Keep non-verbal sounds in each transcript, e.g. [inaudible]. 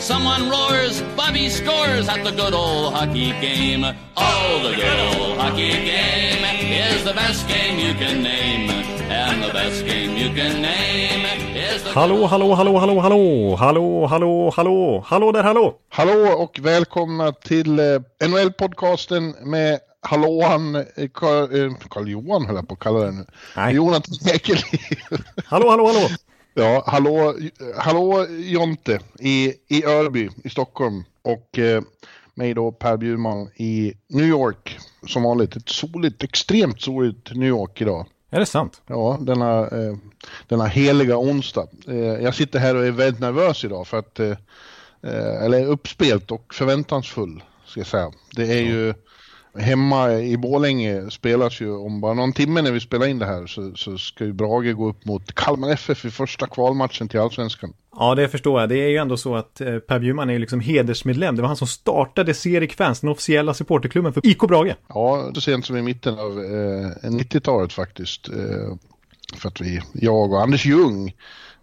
Someone roars, Bobby scores at the good old hockey game. Oh, the good old hockey game is the best game you can name. And the best game you can name is the Hallå, hallå, hallå, hallå, hallå, hallå, hallå, hallå, hallå där, hallå! Hallå och välkomna till eh, NHL-podcasten med Hallåan, eh, eh, Karl Johan höll jag på att kalla den nu. Nej. Jonathan Ekeliv. Hallå, hallå, hallå! Ja, hallå, hallå Jonte i, i Örby i Stockholm och eh, mig då Per Bjurman i New York. Som vanligt ett soligt, extremt soligt New York idag. Är det sant? Ja, denna, eh, denna heliga onsdag. Eh, jag sitter här och är väldigt nervös idag för att, eh, eh, eller uppspelt och förväntansfull ska jag säga. Det är ju hemma i Borlänge spelas ju om bara någon timme när vi spelar in det här så, så ska ju Brage gå upp mot Kalmar FF i första kvalmatchen till Allsvenskan. Ja, det förstår jag. Det är ju ändå så att eh, Per Bjurman är ju liksom hedersmedlem. Det var han som startade Serik Fans, den officiella supporterklubben för IK Brage. Ja, så sent som i mitten av eh, 90-talet faktiskt. Eh, för att vi, jag och Anders Ljung,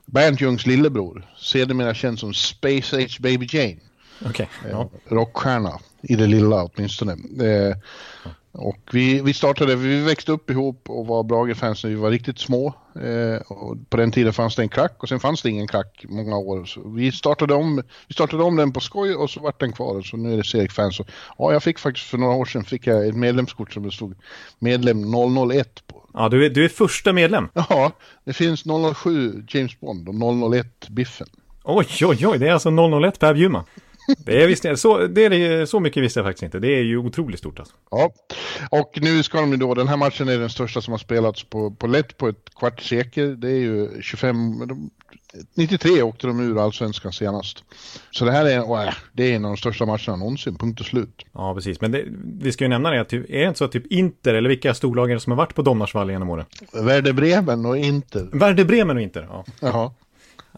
Bernt Ljungs lillebror, sedermera känd som Space Age Baby Jane. Okej, ja. Eh, rockstjärna i det lilla åtminstone. Eh, och vi, vi startade, vi växte upp ihop och var Brage-fans när vi var riktigt små. Eh, och på den tiden fanns det en klack och sen fanns det ingen klack många år. Så vi, startade om, vi startade om den på skoj och så vart den kvar och så nu är det Serik-fans. Ja, jag fick faktiskt för några år sedan fick jag ett medlemskort som det stod medlem 001 på. Ja, du är, du är första medlem. Ja, det finns 007 James Bond och 001 Biffen. Oj, oj, oj, det är alltså 001 Per Bjurman. Det är, visst, så, det är så mycket visste jag faktiskt inte. Det är ju otroligt stort alltså. Ja, och nu ska de ju då, den här matchen är den största som har spelats på, på lätt på ett kvart sekel. Det är ju 25, de, 93 åkte de ur allsvenskan senast. Så det här är, åh, det är en av de största matcherna någonsin, punkt och slut. Ja, precis. Men det, vi ska ju nämna det, att typ, är det inte så att typ Inter, eller vilka storlag som har varit på Domnarsvall genom åren? Werder Bremen och Inter. Werder Bremen och Inter, ja. Jaha.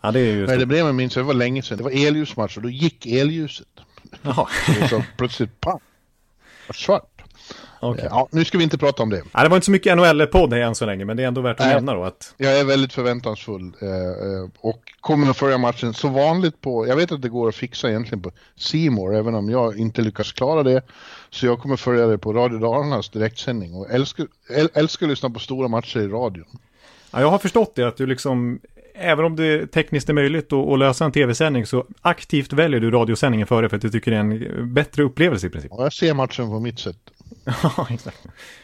Ja, det är ju... Werder Bremen minns jag, det var länge sedan. Det var elljusmatch och då gick elljuset. Jaha, [laughs] så plötsligt, pang, var svart. okej. Ja, nu ska vi inte prata om det. Ja, det var inte så mycket NHL-podd än så länge, men det är ändå värt att Nej. nämna då att... Jag är väldigt förväntansfull eh, eh, och kommer att följa matchen så vanligt på, jag vet att det går att fixa egentligen på C-more även om jag inte lyckas klara det. Så jag kommer följa det på Radio Dalarnas direktsändning och älskar, äl, älskar att lyssna på stora matcher i radion. Ja, jag har förstått det, att du liksom... Även om det tekniskt är möjligt att, lösa en tv-sändning så aktivt väljer du radiosändningen före för att du tycker det är en bättre upplevelse i princip. Och jag ser matchen på mitt sätt. [laughs] Ja, exakt.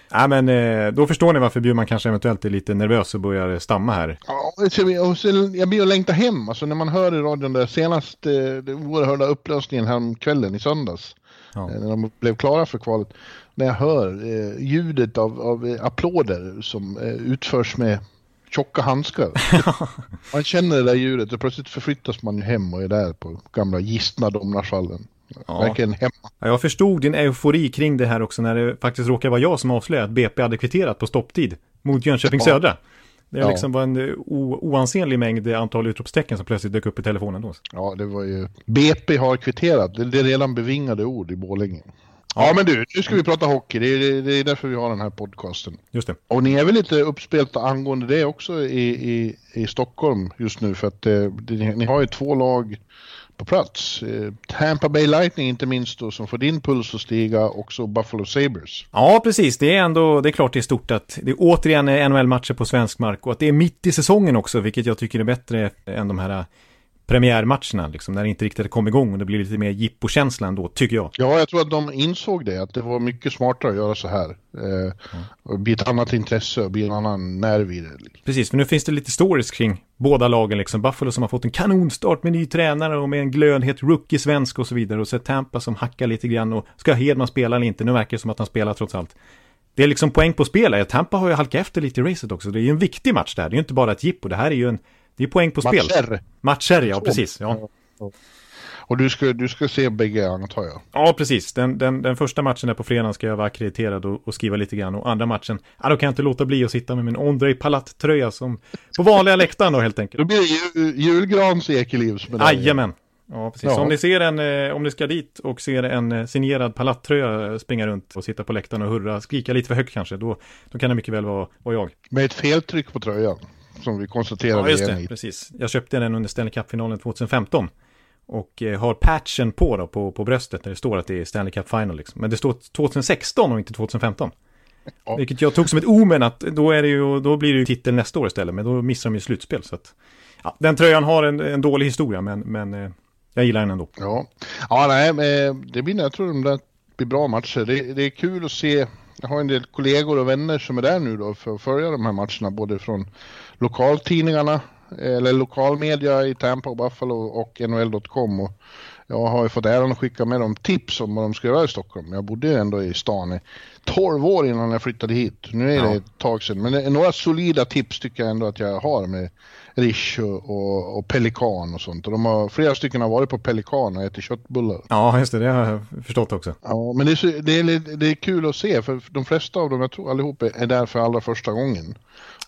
Ja, men eh, då förstår ni varför Bjurman kanske eventuellt är lite nervös och börjar stamma här. Ja, och och jag blir att längta hem, alltså när man hör i radion där senast, eh, den oerhörda upplösningen här kvällen i söndags. Ja. Eh, När de blev klara för kvalet. När jag hör ljudet av, av applåder som utförs med tjocka handskar. [laughs] man känner det där ljudet och plötsligt förflyttas man hem och är där på gamla gistna Domnarsvallen. Ja. Verkligen hemma. Ja, Jag förstod din eufori kring det här också när det faktiskt råkade vara jag som avslöjade att BP hade kvitterat på stopptid mot Jönköping Ja. Södra. Det Ja. liksom var en eh, oansenlig mängd antal utropstecken som plötsligt dök upp i telefonen då. Ja, det var ju... BP har kvitterat. Det, det är redan bevingade ord i Borlänge. Ja, men du, nu ska vi prata hockey. Det är, det, är därför vi har den här podcasten. Just det. Och ni är väl lite uppspelta angående det också i, i, i Stockholm just nu för att eh, ni har ju två lag på plats. Eh, Tampa Bay Lightning inte minst då som får din puls att stiga och så Buffalo Sabres. Ja, precis. Det är ändå, det är klart det är stort att det återigen är NHL-matcher på svensk mark och att det är mitt i säsongen också, vilket jag tycker är bättre än de här premiärmatcherna, liksom, när det inte riktigt kom igång och det blir lite mer jippokänsla ändå, tycker jag. Ja, jag tror att de insåg det, att det var mycket smartare att göra så här. Eh, och bli ett annat intresse och bli en annan nerv i det. liksom. Precis, för nu finns det lite stories kring båda lagen, liksom Buffalo som har fått en kanonstart med ny tränare och med en glödhet rookie svensk och så vidare och så Tampa som hackar lite grann och ska Hedman spela eller inte? Nu verkar det som att han spelar trots allt. Det är liksom poäng på spel. Tampa har ju halkat efter lite i racet också. Det är ju en viktig match där. Det är ju inte bara ett jippo. Det här är ju en... Det är poäng på spel. Matcher. Matcher, ja precis. Ja. Och du ska, du ska se bägge antar jag? Ja, precis. Den, den, den första matchen är på fredag ska jag vara akkrediterad och, och, skriva lite grann. Och andra matchen, ja, då kan jag inte låta bli att sitta med min Ondrej Palat-tröja som på vanliga läktaren då helt enkelt. Då blir det jul, julgrans ekelivsmedalj. Jajamän. Ja, precis. Ja. Om ni ser en, eh, om ni ska dit och ser en eh, signerad palattröja springa runt och sitta på läktaren och hurra, skrika lite för högt kanske, då, då kan det mycket väl vara, vara jag. Med ett feltryck på tröjan, som vi konstaterade. Ja, just det, precis. Jag köpte den under Stanley Cup-finalen 2015. Och eh, har patchen på då, på, på bröstet där det står att det är Stanley Cup Final liksom. Men det står 2016 och inte 2015. Ja. Vilket jag tog som ett omen att då, är det ju, då blir det ju titel nästa år istället. Men då missar de ju slutspel. Så att, ja, den tröjan har en, en dålig historia men, men jag gillar den ändå. Ja, ja nej, det blir, jag tror det blir bra matcher. Det, det är kul att se. Jag har en del kollegor och vänner som är där nu då för att följa de här matcherna, både från lokaltidningarna eller lokalmedia i Tampa och Buffalo och NHL.com. Och jag har ju fått äran att skicka med dem tips om vad de ska göra i Stockholm. Jag bodde ändå i stan i 12 år innan jag flyttade hit. Nu är det ja. ett tag sedan, men några solida tips tycker jag ändå att jag har med Rish och, och, Pelikan och sånt. Och de har, flera stycken har varit på Pelikan och ätit köttbullar. Ja, just det, det har jag förstått också. Ja, men det är, det är, det är kul att se, för de flesta av dem, jag tror allihop är där för allra första gången.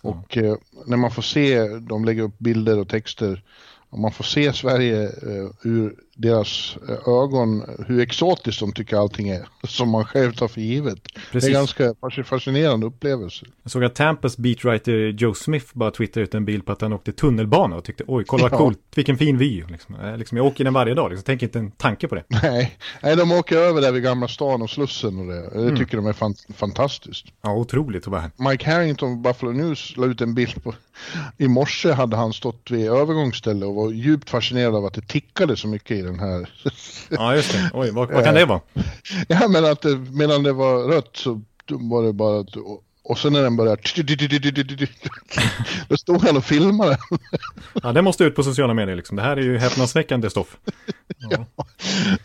Och eh, när man får se dem lägga upp bilder och texter och man får se Sverige eh, ur deras eh, ögon, hur exotiskt de tycker allting är, [laughs] som man själv tar för givet. Precis. Det är en ganska fascinerande upplevelse. Jag såg att Tampas beatwriter Joe Smith bara twittrade ut en bild på att han åkte tunnelbana och tyckte oj, kolla vad ja. coolt, vilken fin vy. Liksom. Eh, liksom, jag åker den varje dag, liksom. tänker inte en tanke på det. [laughs] Nej. Nej, de åker över där vid Gamla stan och Slussen och det. Det mm. tycker de är fan fantastiskt. Ja, otroligt att vara här. Mike Harrington Buffalo News la ut en bild på, [laughs] i morse hade han stått vid övergångsställe och var djupt fascinerad av att det tickade så mycket i den här. Ja, just det. Oj, vad, vad kan det vara? Ja, men att medan det var rött så var det bara att och sen när den börjar... [laughs] Då stod han och filmade. Ja, det måste ut på sociala medier liksom. Det här är ju häpnadsväckande stoff. [laughs] Ja.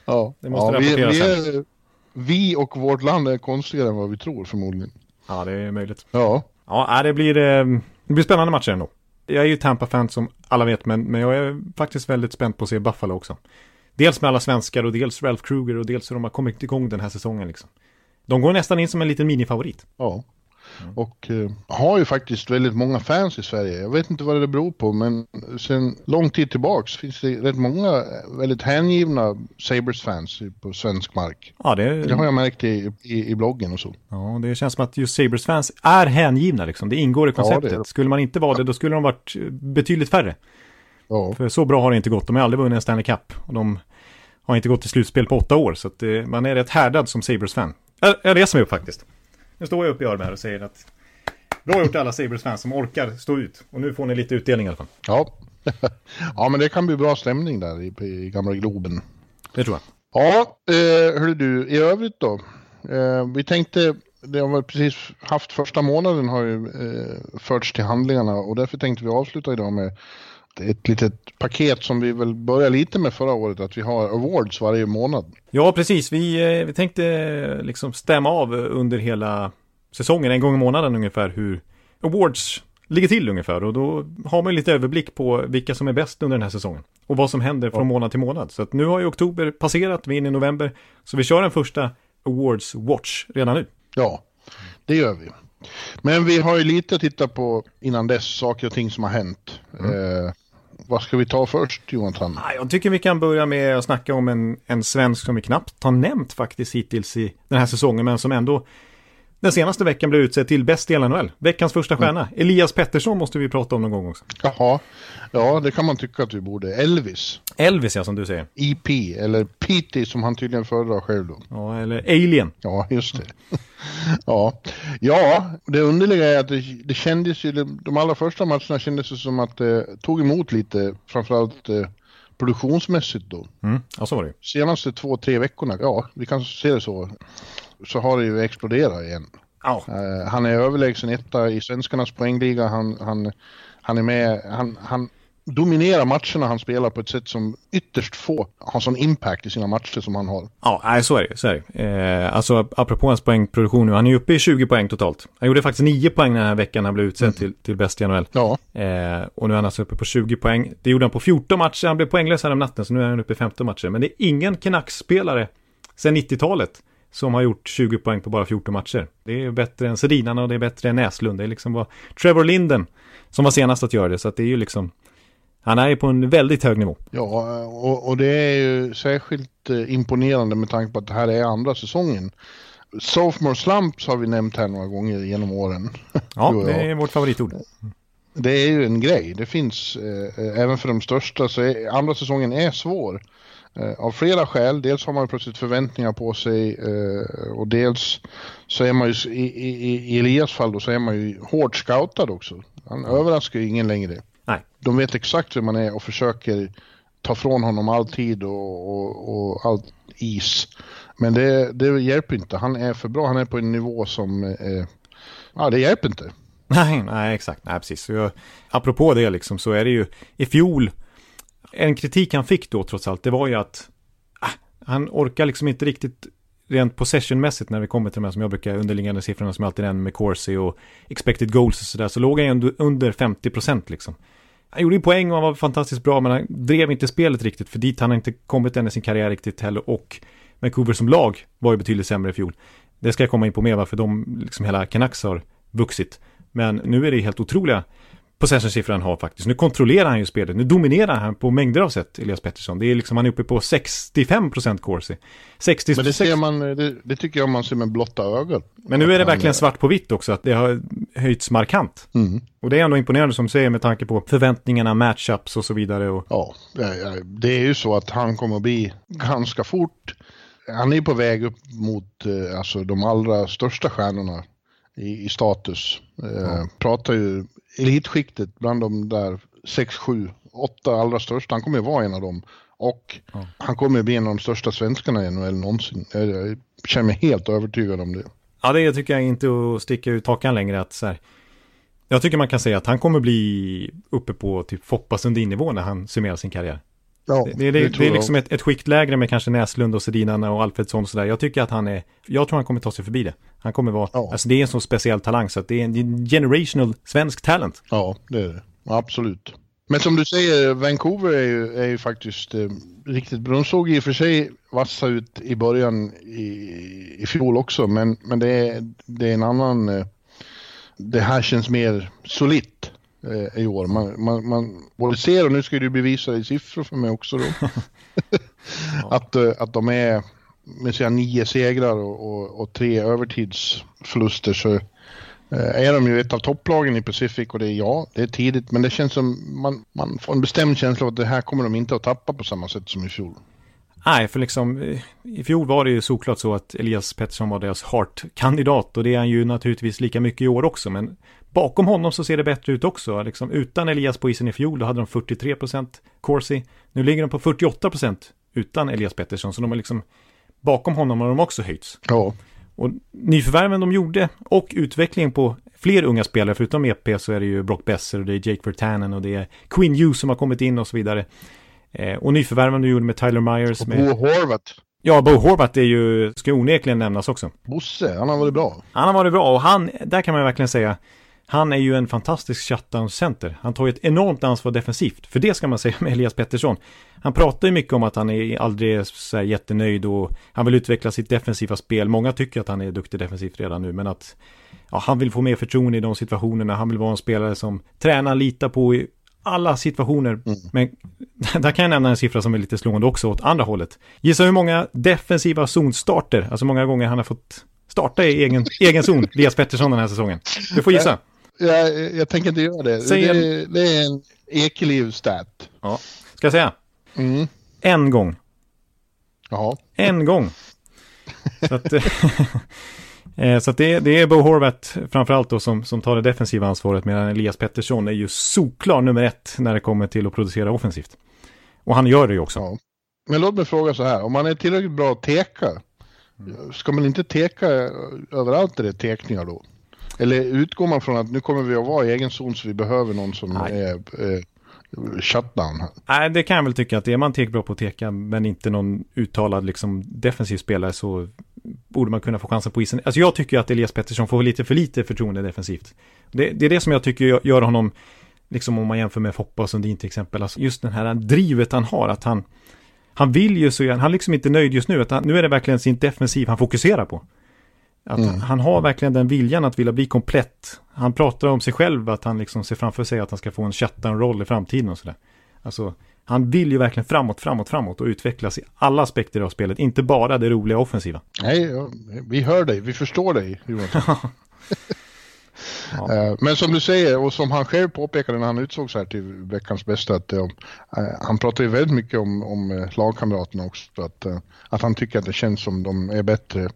ja. Det måste ja, rapporteras vi, vi, vi och vårt land är konstigare än vad vi tror förmodligen. Ja, det är möjligt. Ja. Ja, det blir, eh, det blir spännande matcher ändå. Jag är ju Tampa-fan som alla vet, men, men jag är faktiskt väldigt spänd på att se Buffalo också. Dels med alla svenskar och dels Ralph Kruger och dels hur de har kommit igång den här säsongen liksom. De går nästan in som en liten minifavorit. Ja. Mm. Och eh, har ju faktiskt väldigt många fans i Sverige. Jag vet inte vad det beror på men sen lång tid tillbaks finns det rätt många väldigt hängivna Sabres-fans på svensk mark. Ja, det... det har jag märkt i, i, i, bloggen och så. Ja, det känns som att just Sabres-fans är hängivna liksom. Det ingår i konceptet. Ja, det... Skulle man inte vara det då skulle de varit betydligt färre. Ja. För så bra har det inte gått. De har aldrig vunnit en Stanley Cup. Och de har inte gått till slutspel på åtta år. Så det, man är rätt härdad som Sabres-fan. Jag, jag reser mig upp faktiskt. Nu står jag upp i Örby här och säger att bra gjort alla Sabres-fans som orkar stå ut. Och nu får ni lite utdelning i alla fall. Ja, [laughs] ja men det kan bli bra stämning där i, i gamla Globen. Det tror jag. Ja, eh, hörru du, i övrigt då. Eh, vi tänkte, det har väl precis haft första månaden har ju eh, förts till handlingarna och därför tänkte vi avsluta idag med ett litet paket som vi väl började lite med förra året, att vi har awards varje månad. Ja, precis. Vi, eh, vi tänkte eh, liksom stämma av under hela säsongen, en gång i månaden ungefär, hur awards ligger till ungefär. Och då har man lite överblick på vilka som är bäst under den här säsongen. Och vad som händer från ja. månad till månad. Så att nu har ju oktober passerat, vi är inne i november. Så vi kör en första awards watch redan nu. Ja, det gör vi. Men vi har ju lite att titta på innan dess, saker och ting som har hänt. Mm. Eh, vad ska vi ta först, Jonathan? Jag tycker vi kan börja med att snacka om en, en svensk som vi knappt har nämnt faktiskt hittills i den här säsongen, men som ändå den senaste veckan blev utsedd till bäst i NHL. Veckans första stjärna. Mm. Elias Pettersson måste vi prata om någon gång också. Jaha, ja det kan man tycka att vi borde. Elvis. Elvis ja, som du säger. EP, eller PT som han tydligen föredrar själv då. Ja, eller Alien. Ja, just det. [laughs] ja. ja, det underliga är att det, det kändes ju, de allra första matcherna kändes det som att det tog emot lite, framförallt eh, produktionsmässigt då. Mm, ja, så var det Senaste två, tre veckorna, ja, vi kan se det så så har det ju exploderat igen. Oh. Uh, han är överlägsen etta i svenskarnas poängliga. Han, han, han är med, han, han, dominerar matcherna han spelar på ett sätt som ytterst få har sån impact i sina matcher som han har. Ja, nej, så är det. Så är det. Eh, alltså, apropå hans poängproduktion nu, han är uppe i 20 poäng totalt. Han gjorde faktiskt 9 poäng den här veckan han blev utsedd mm. till, till bäst i NHL. Ja. Eh, och nu är han alltså uppe på 20 poäng. Det gjorde han på 14 matcher, han blev poänglös här om natten, så nu är han uppe i 15 matcher. Men det är ingen Canucks-spelare sedan 90-talet som har gjort 20 poäng på bara 14 matcher. Det är bättre än Sedinarna och det är bättre än Näslund. Det är liksom vad Trevor Linden som var senast att göra det. Så att det är ju liksom, han är ju på en väldigt hög nivå. Ja, och, och det är ju särskilt eh, imponerande med tanke på att det här är andra säsongen. Sophomore slumps har vi nämnt här några gånger genom åren. [laughs] Ja, det är vårt favoritord. Det är ju en grej. Det finns, eh, även för de största, så är, andra säsongen är svår. Eh, av flera skäl. Dels har man plötsligt förväntningar på sig eh, och dels så är man ju, i, i, i Elias fall då, så är man ju hårt scoutad också. Han överraskar ju ingen längre. Nej. De vet exakt hur man är och försöker ta från honom all tid och, och, och allt is. Men det, det hjälper inte. Han är för bra. Han är på en nivå som... Eh, ja, det hjälper inte. Nej, nej, exakt. Nej, precis. Så jag, apropå det liksom så är det ju i fjol en kritik han fick då trots allt, det var ju att ah, han orkar liksom inte riktigt rent possessionmässigt när vi kommer till de här som jag brukar underliggande siffrorna som alltid nämner med Corsi och expected goals och sådär, så låg han ju under 50% liksom. Han gjorde ju poäng och han var fantastiskt bra, men han drev inte spelet riktigt, för dit han har inte kommit än i sin karriär riktigt heller, och Vancouver som lag var ju betydligt sämre i fjol. Det ska jag komma in på mer, varför de, liksom hela Canucks har vuxit. Men nu är det helt otroliga possession-siffror han har faktiskt. Nu kontrollerar han ju spelet. Nu dominerar han på mängder av sätt, Elias Pettersson. Det är liksom, han är uppe på 65% corsi. 60, Men det ser man, det, det, tycker jag man ser med blotta ögon. Men nu är det verkligen svart på vitt också, att det har höjts markant. Mm. Och det är ändå imponerande som du säger med tanke på förväntningarna, matchups och så vidare. Och... Ja, det är ju så att han kommer att bli ganska fort. Han är på väg upp mot eh, alltså, de allra största stjärnorna i, i status. Eh. Pratar ju elitskiktet bland de där 6, 7, 8 allra största. Han kommer ju vara en av dem. Och ja. han kommer bli en av de största svenskarna i NHL någonsin. Jag, jag känner mig helt övertygad om det. Ja, det tycker jag inte att sticka ut hakan längre. Att så här, jag tycker man kan säga att han kommer bli uppe på typ Foppa Sundin-nivå när han summerar sin karriär. Ja, det, det, det, det är liksom ett, ett skikt lägre med kanske Näslund och Sedinarna och Alfredsson och sådär. Jag tycker att han är, jag tror han kommer ta sig förbi det. Han kommer vara, ja. alltså det är en så speciell talang så att det är en generational svensk talent. Ja, det är det. Absolut. Men som du säger, Vancouver är ju, är ju faktiskt eh, riktigt bra. De såg i och för sig vassa ut i början i, i fjol också, men, men det, är, det är en annan... Eh, det här känns mer solitt eh, i år. Man, man, man både ser, och nu ska du bevisa i siffror för mig också då, [laughs] [laughs] att, eh, att de är med sina nio segrar och, och, och tre övertidsförluster så eh, är de ju ett av topplagen i Pacific och det är ja, det är tidigt men det känns som man, man får en bestämd känsla av att det här kommer de inte att tappa på samma sätt som i fjol. Nej, för liksom i fjol var det ju såklart så att Elias Pettersson var deras heart-kandidat och det är han ju naturligtvis lika mycket i år också. Men bakom honom så ser det bättre ut också. Liksom, utan Elias på isen i fjol då hade de 43% Corsi. Nu ligger de på 48% utan Elias Pettersson. Så de har liksom bakom honom har de också höjts. Ja. Och nyförvärven de gjorde och utvecklingen på fler unga spelare, förutom EP så är det ju Brock Besser och det är Jake Vertanen och det är Quinn Hughes som har kommit in och så vidare. Eh, och nyförvärven du gjorde med Tyler Myers. Och med... Bo Horvat. Ja, Bo Horvat är ju, ska onekligen nämnas också. Bosse, han har varit bra. Han har varit bra och han, där kan man verkligen säga, han är ju en fantastisk shutdown-center. Han tar ju ett enormt ansvar defensivt. För det ska man säga med [laughs] Elias Pettersson. Han pratar ju mycket om att han är aldrig så här jättenöjd och han vill utveckla sitt defensiva spel. Många tycker att han är duktig defensivt redan nu, men att ja, han vill få mer förtroende i de situationerna. Han vill vara en spelare som tränar, litar på i alla situationer. Mm. Men [laughs] där kan jag nämna en siffra som är lite slående också åt andra hållet. Gissa hur många defensiva zonstarter, alltså många gånger han har fått starta i egen, egen zon, Elias Pettersson den här säsongen. Du får gissa. Jag, jag tänker inte göra det. Säg det, det är en Ekeliv-stat. Ja. Ska jag säga? Mm. En gång. Jaha. En gång. så att, [laughs] eh, så att det, det är Bo Horvat framförallt då som, som tar det defensiva ansvaret medan Elias Pettersson är ju solklar nummer ett när det kommer till att producera offensivt. Och han gör det ju också. Ja. Men låt mig fråga så här, om man är tillräckligt bra att teka, mm. ska man inte teka överallt där det är tekningar då? Eller utgår man från att nu kommer vi att vara i egen zon så vi behöver någon som Nej. är eh, shutdown. Nej, det kan jag väl tycka att är man tillräckligt bra på att teka men inte någon uttalad liksom defensiv spelare så borde man kunna få chansen på isen. Alltså jag tycker att Elias Pettersson får lite för lite förtroende defensivt. Det, det är det som jag tycker gör honom, liksom om man jämför med Foppa och Sundin till exempel, alltså just den här drivet han har, att han han vill ju så, han är liksom inte nöjd just nu, utan nu är det verkligen sin defensiv han fokuserar på. Att mm. han har verkligen den viljan att vilja bli komplett. Han pratar om sig själv, att han liksom ser framför sig att han ska få en shutdown-roll i framtiden och sådär. Alltså, han vill ju verkligen framåt, framåt, framåt och utvecklas i alla aspekter av spelet, inte bara det roliga offensiva. Nej, vi hör dig, vi förstår dig, Johansson. [laughs] Ja. Eh, men som du säger och som han själv påpekade när han utsågs här till veckans bästa att uh, han pratar ju väldigt mycket om, om lagkamraterna också. Att, uh, att han tycker att det känns som de är bättre.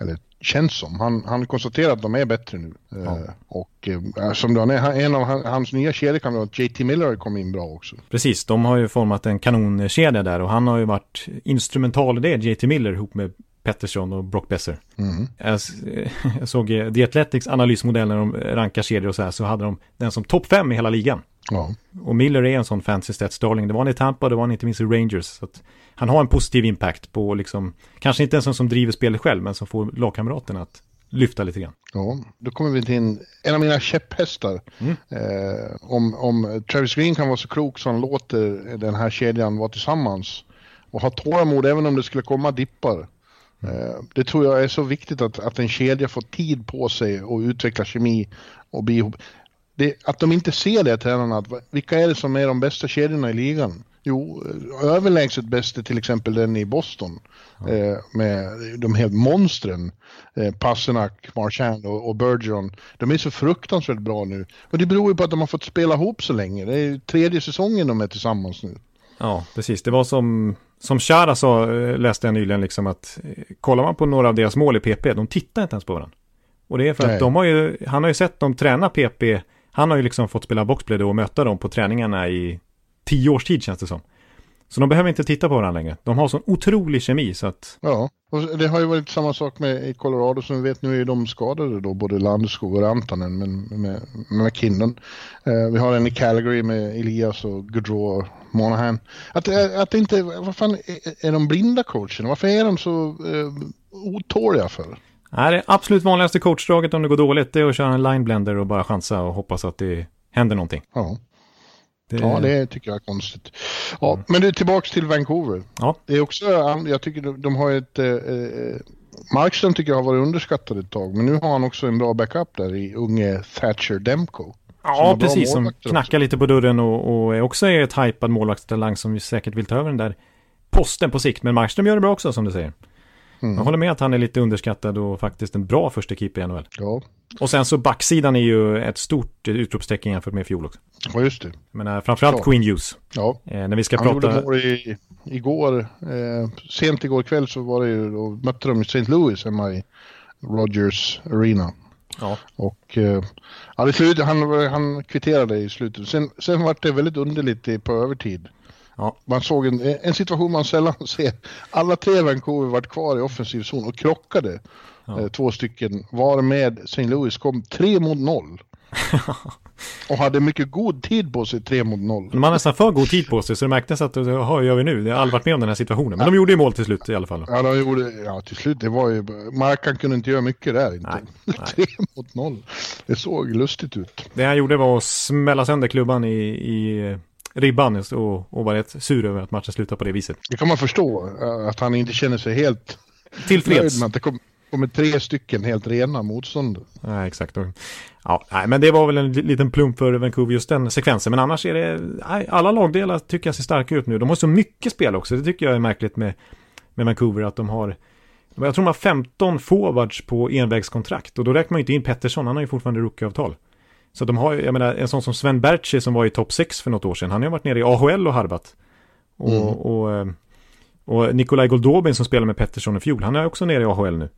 Eller känns som. Han, han konstaterar att de är bättre nu. Ja. och som du har en av hans, nya kedjekamrater, JT Miller, kommit in bra också. Precis, de har ju format en kanonkedja där och han har ju varit instrumental i det, JT Miller, ihop med Pettersson och Brock Besser. Mm. Jag, [laughs] jag, såg eh, The Athletics analysmodell när de rankar serier och så här, så hade de den som topp fem i hela ligan. Ja. Och Miller är en sån fancy stats darling. Det var han i Tampa, det var han inte minst i Rangers. Så han har en positiv impact på liksom, kanske inte en sån som driver spelet själv, men som får lagkamraterna att lyfta lite grann. Ja, då kommer vi till en, en av mina käpphästar. Mm. Eh, om, om Travis Green kan vara så klok så han låter den här kedjan vara tillsammans och ha tålamod även om det skulle komma dippar. Eh, det tror jag är så viktigt att, att en kedja får tid på sig att utveckla kemi och bli ihop. Det, att de inte ser det, tränarna, att vilka är det som är de bästa kedjorna i ligan? Jo, överlägset bäst är till exempel den i Boston. Ja. Eh, med de helt monstren. Eh, Passenak, Marchand och, och Bergeron. De är så fruktansvärt bra nu. Och det beror ju på att de har fått spela ihop så länge. Det är tredje säsongen de är tillsammans nu. Ja, precis. Det var som som Chara sa, eh, läste jag nyligen, liksom att eh, kollar man på några av deras mål i PP, de tittar inte ens på varandra. Och det är för Nej. att de har ju, han har ju sett dem träna PP, han har ju liksom fått spela boxplay och möta dem på träningarna i tio års tid känns det som. Så de behöver inte titta på varandra längre. De har sån otrolig kemi så att... Ja, och det har ju varit samma sak med i Colorado som vi vet nu är de skadade då, både Landeskog och Rantanen men med, med McKinnon. Eh, vi har en i Calgary med Elias och Gaudreau och Monahan. Att, eh, att inte, vad fan, är, är de blinda coacherna? Varför är de så eh, otåliga för? Nej, det absolut vanligaste coachdraget om det går dåligt det är att köra en lineblender och bara chansa och hoppas att det händer någonting. Ja. Det... Ja, det tycker jag är konstigt. Ja, mm. Men du, tillbaks till Vancouver. Ja. Det är också, jag tycker de, de har ett... Eh, eh, Markström tycker jag har varit underskattad ett tag, men nu har han också en bra backup där i unge Thatcher Demko. Ja, precis. Som knackar lite på dörren och, och är också ett hypad målvaktstalang som säkert vill ta över den där posten på sikt. Men Markström gör det bra också som du säger. Mm. Jag håller med att han är lite underskattad och faktiskt en bra första keeper i NHL. Ja. Och sen så backsidan är ju ett stort utropstecken jämfört med fjol också. Ja, just det. Men framförallt ja. Queen Hughes. Ja. Eh, när vi ska han prata... gjorde mål i, igår, eh, sent igår kväll så var det ju, då mötte de St. Louis hemma i Rogers Arena. Ja. Och eh, ja, det slut, han, han kvitterade i slutet. Sen, sen var det väldigt underligt på övertid. Ja. Man såg en, en situation man sällan [laughs] ser. Alla tre Vancouver varit kvar i offensiv zon och krockade. Ja. Eh, två stycken, var med St. Louis kom tre mot noll. [laughs] och hade mycket god tid på sig, tre mot noll. De hade nästan för god tid på sig, så det märktes att, jaha, gör vi nu? Jag har aldrig varit med om den här situationen. Men de gjorde ju mål till slut i alla fall. Ja, de gjorde, ja till slut, det var ju, Markan kunde inte göra mycket där inte. Nej, [laughs] tre mot noll. Det såg lustigt ut. Det han gjorde var att smälla sönder klubban i, i ribban och, och var rätt sur över att matchen slutade på det viset. Det kan man förstå, eh, att han inte känner sig helt tillfreds. med att det kom, kommer tre stycken helt rena motståndare. Nej, exakt. Ja, nej, men det var väl en liten plump för Vancouver just den sekvensen. Men annars är det, nej, alla lagdelar tycker jag ser starka ut nu. De har så mycket spel också. Det tycker jag är märkligt med, med Vancouver att de har jag tror de har 15 forwards på envägskontrakt och då räknar man ju inte in Pettersson, han har ju fortfarande rookieavtal. Så de har, jag menar, en sån som Sven Bertzi som var i topp 6 för något år sedan, han har ju varit nere i AHL och harvat. Och, mm. och, eh, och Nikolaj Goldobin som spelar med Pettersson i fjol, han är också nere i AHL nu.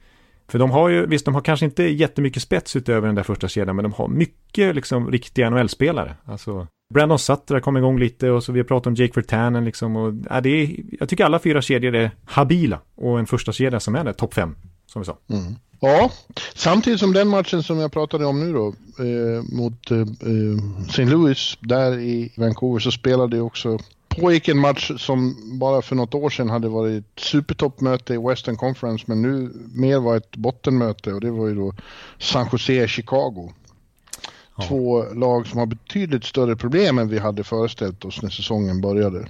För de har ju, visst de har kanske inte jättemycket spets utöver den där första kedjan, men de har mycket liksom riktiga NHL-spelare. Alltså, Brandon Sutter kom igång lite och så vi har pratat om Jake Vertanen liksom. Och, ja, det är, jag tycker alla fyra kedjor är habila och en första kedja som är det, topp fem, som vi sa. Mm. Ja, samtidigt som den matchen som jag pratade om nu då eh, mot eh, eh St. Louis där i Vancouver så spelade också pågick en match som bara för något år sedan hade varit ett supertoppmöte i Western Conference men nu mer var ett bottenmöte och det var ju då San Jose Chicago. Ja. Två lag som har betydligt större problem än vi hade föreställt oss när säsongen började.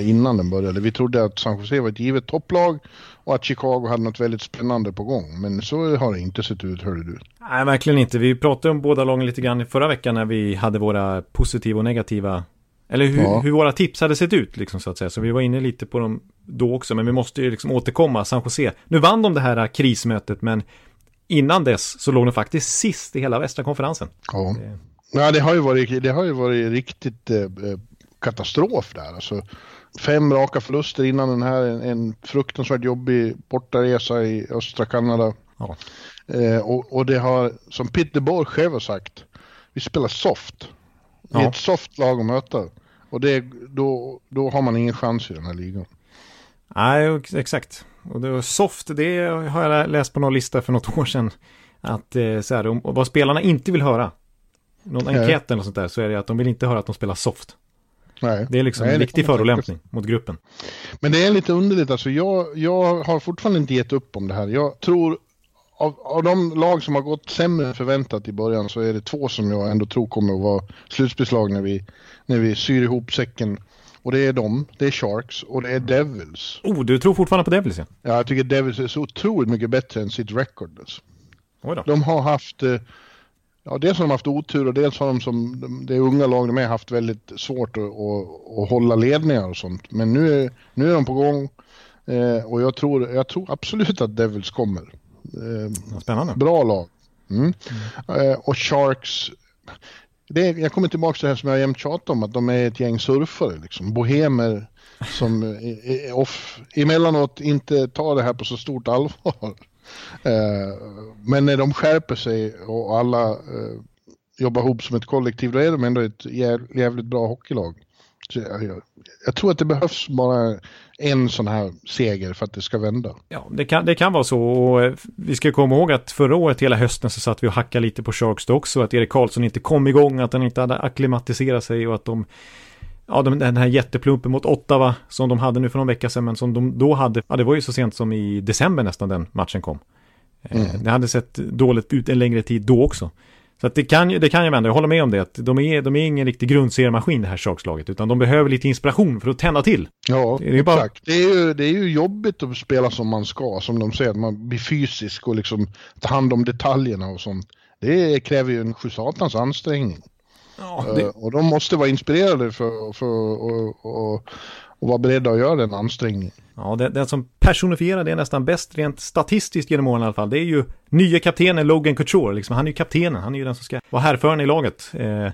Innan den började. Vi trodde att San Jose var ett givet topplag och att Chicago hade något väldigt spännande på gång. Men så har det inte sett ut, hörde du. Nej, verkligen inte. Vi pratade om båda lagen lite grann förra veckan när vi hade våra positiva och negativa eller hur, ja. hur, våra tips hade sett ut, liksom, så att säga. Så vi var inne lite på dem då också, men vi måste ju liksom återkomma. San Jose, nu vann de det här krismötet, men innan dess så låg de faktiskt sist i hela västra konferensen. Ja, det... ja det, har ju varit, det har ju varit riktigt eh, eh katastrof där. Alltså, fem raka förluster innan den här, en, en fruktansvärt jobbig bortaresa i östra Kanada. Ja. Eh, och, och, det har, som Peter Borg själv har sagt, vi spelar soft. Det är ett soft lag att möta. Och det, då, då har man ingen chans i den här ligan. Nej, exakt. Och det soft, det har jag läst på någon lista för något [laughs] år sedan. Att eh, så här, vad spelarna inte vill höra. Någon enkät eller sånt där så är det att de vill inte höra att de spelar soft. Nej. Det är liksom Nej, en riktig förolämpning mot gruppen. Men det är lite underligt alltså. Jag, jag har fortfarande inte gett upp om det här. Jag tror av, av de lag som har gått sämre än förväntat i början så är det två som jag ändå tror kommer att vara slutspelslag när vi, när vi syr ihop säcken. Och det är de, det är Sharks och det är Devils. Oh, du tror fortfarande på Devils ja? Ja, jag tycker Devils är så otroligt mycket bättre än sitt record. Alltså. De har haft, eh, ja dels har de haft otur och dels har de som, det unga lag de är haft väldigt svårt att, att, att hålla ledningar och sånt. Men nu är, nu är de på gång eh, och jag tror, jag tror absolut att Devils kommer. Eh, Spännande. Bra lag. Mm. Mm. Eh, och Sharks, det är, jag kommer tillbaka till det här som jag jämt tjatar om, att de är ett gäng surfare, liksom. bohemer som [laughs] är off, emellanåt inte tar det här på så stort allvar. Eh, men när de skärper sig och alla eh, jobbar ihop som ett kollektiv, då är de ändå ett jävligt bra hockeylag. Jag, jag, tror att det behövs bara en sån här seger för att det ska vända. Ja, det kan, det kan vara så. Och eh, vi ska komma ihåg att förra året, hela hösten, så satt vi och hackade lite på Sharks också. Att Erik Karlsson inte kom igång, att han inte hade akklimatiserat sig och att de Ja, den här jätteplumpen mot Ottawa som de hade nu för någon vecka sedan, men som de då hade, ja det var ju så sent som i december nästan den matchen kom. Eh, mm. Det hade sett dåligt ut en längre tid då också. Så att det kan, det kan jag vända, jag håller med om det. Att de, är, de är ingen riktig grundseriemaskin det här Sharkslaget. Utan de behöver lite inspiration för att tända till. Ja, det är bara... exakt. Det är, ju, det är ju jobbigt att spela som man ska. Som de säger, att man blir fysisk och liksom tar hand om detaljerna och sånt. Det kräver ju en sjusatans ansträngning. Ja, det... Och de måste vara inspirerade för, att vara beredda att göra den ansträngningen. Ja, den, den som personifierar det nästan bäst rent statistiskt genom åren i alla fall, det är ju nya kaptenen Logan Couture. Liksom. Han är ju kaptenen, han är ju den som ska vara härföraren i laget. Eh,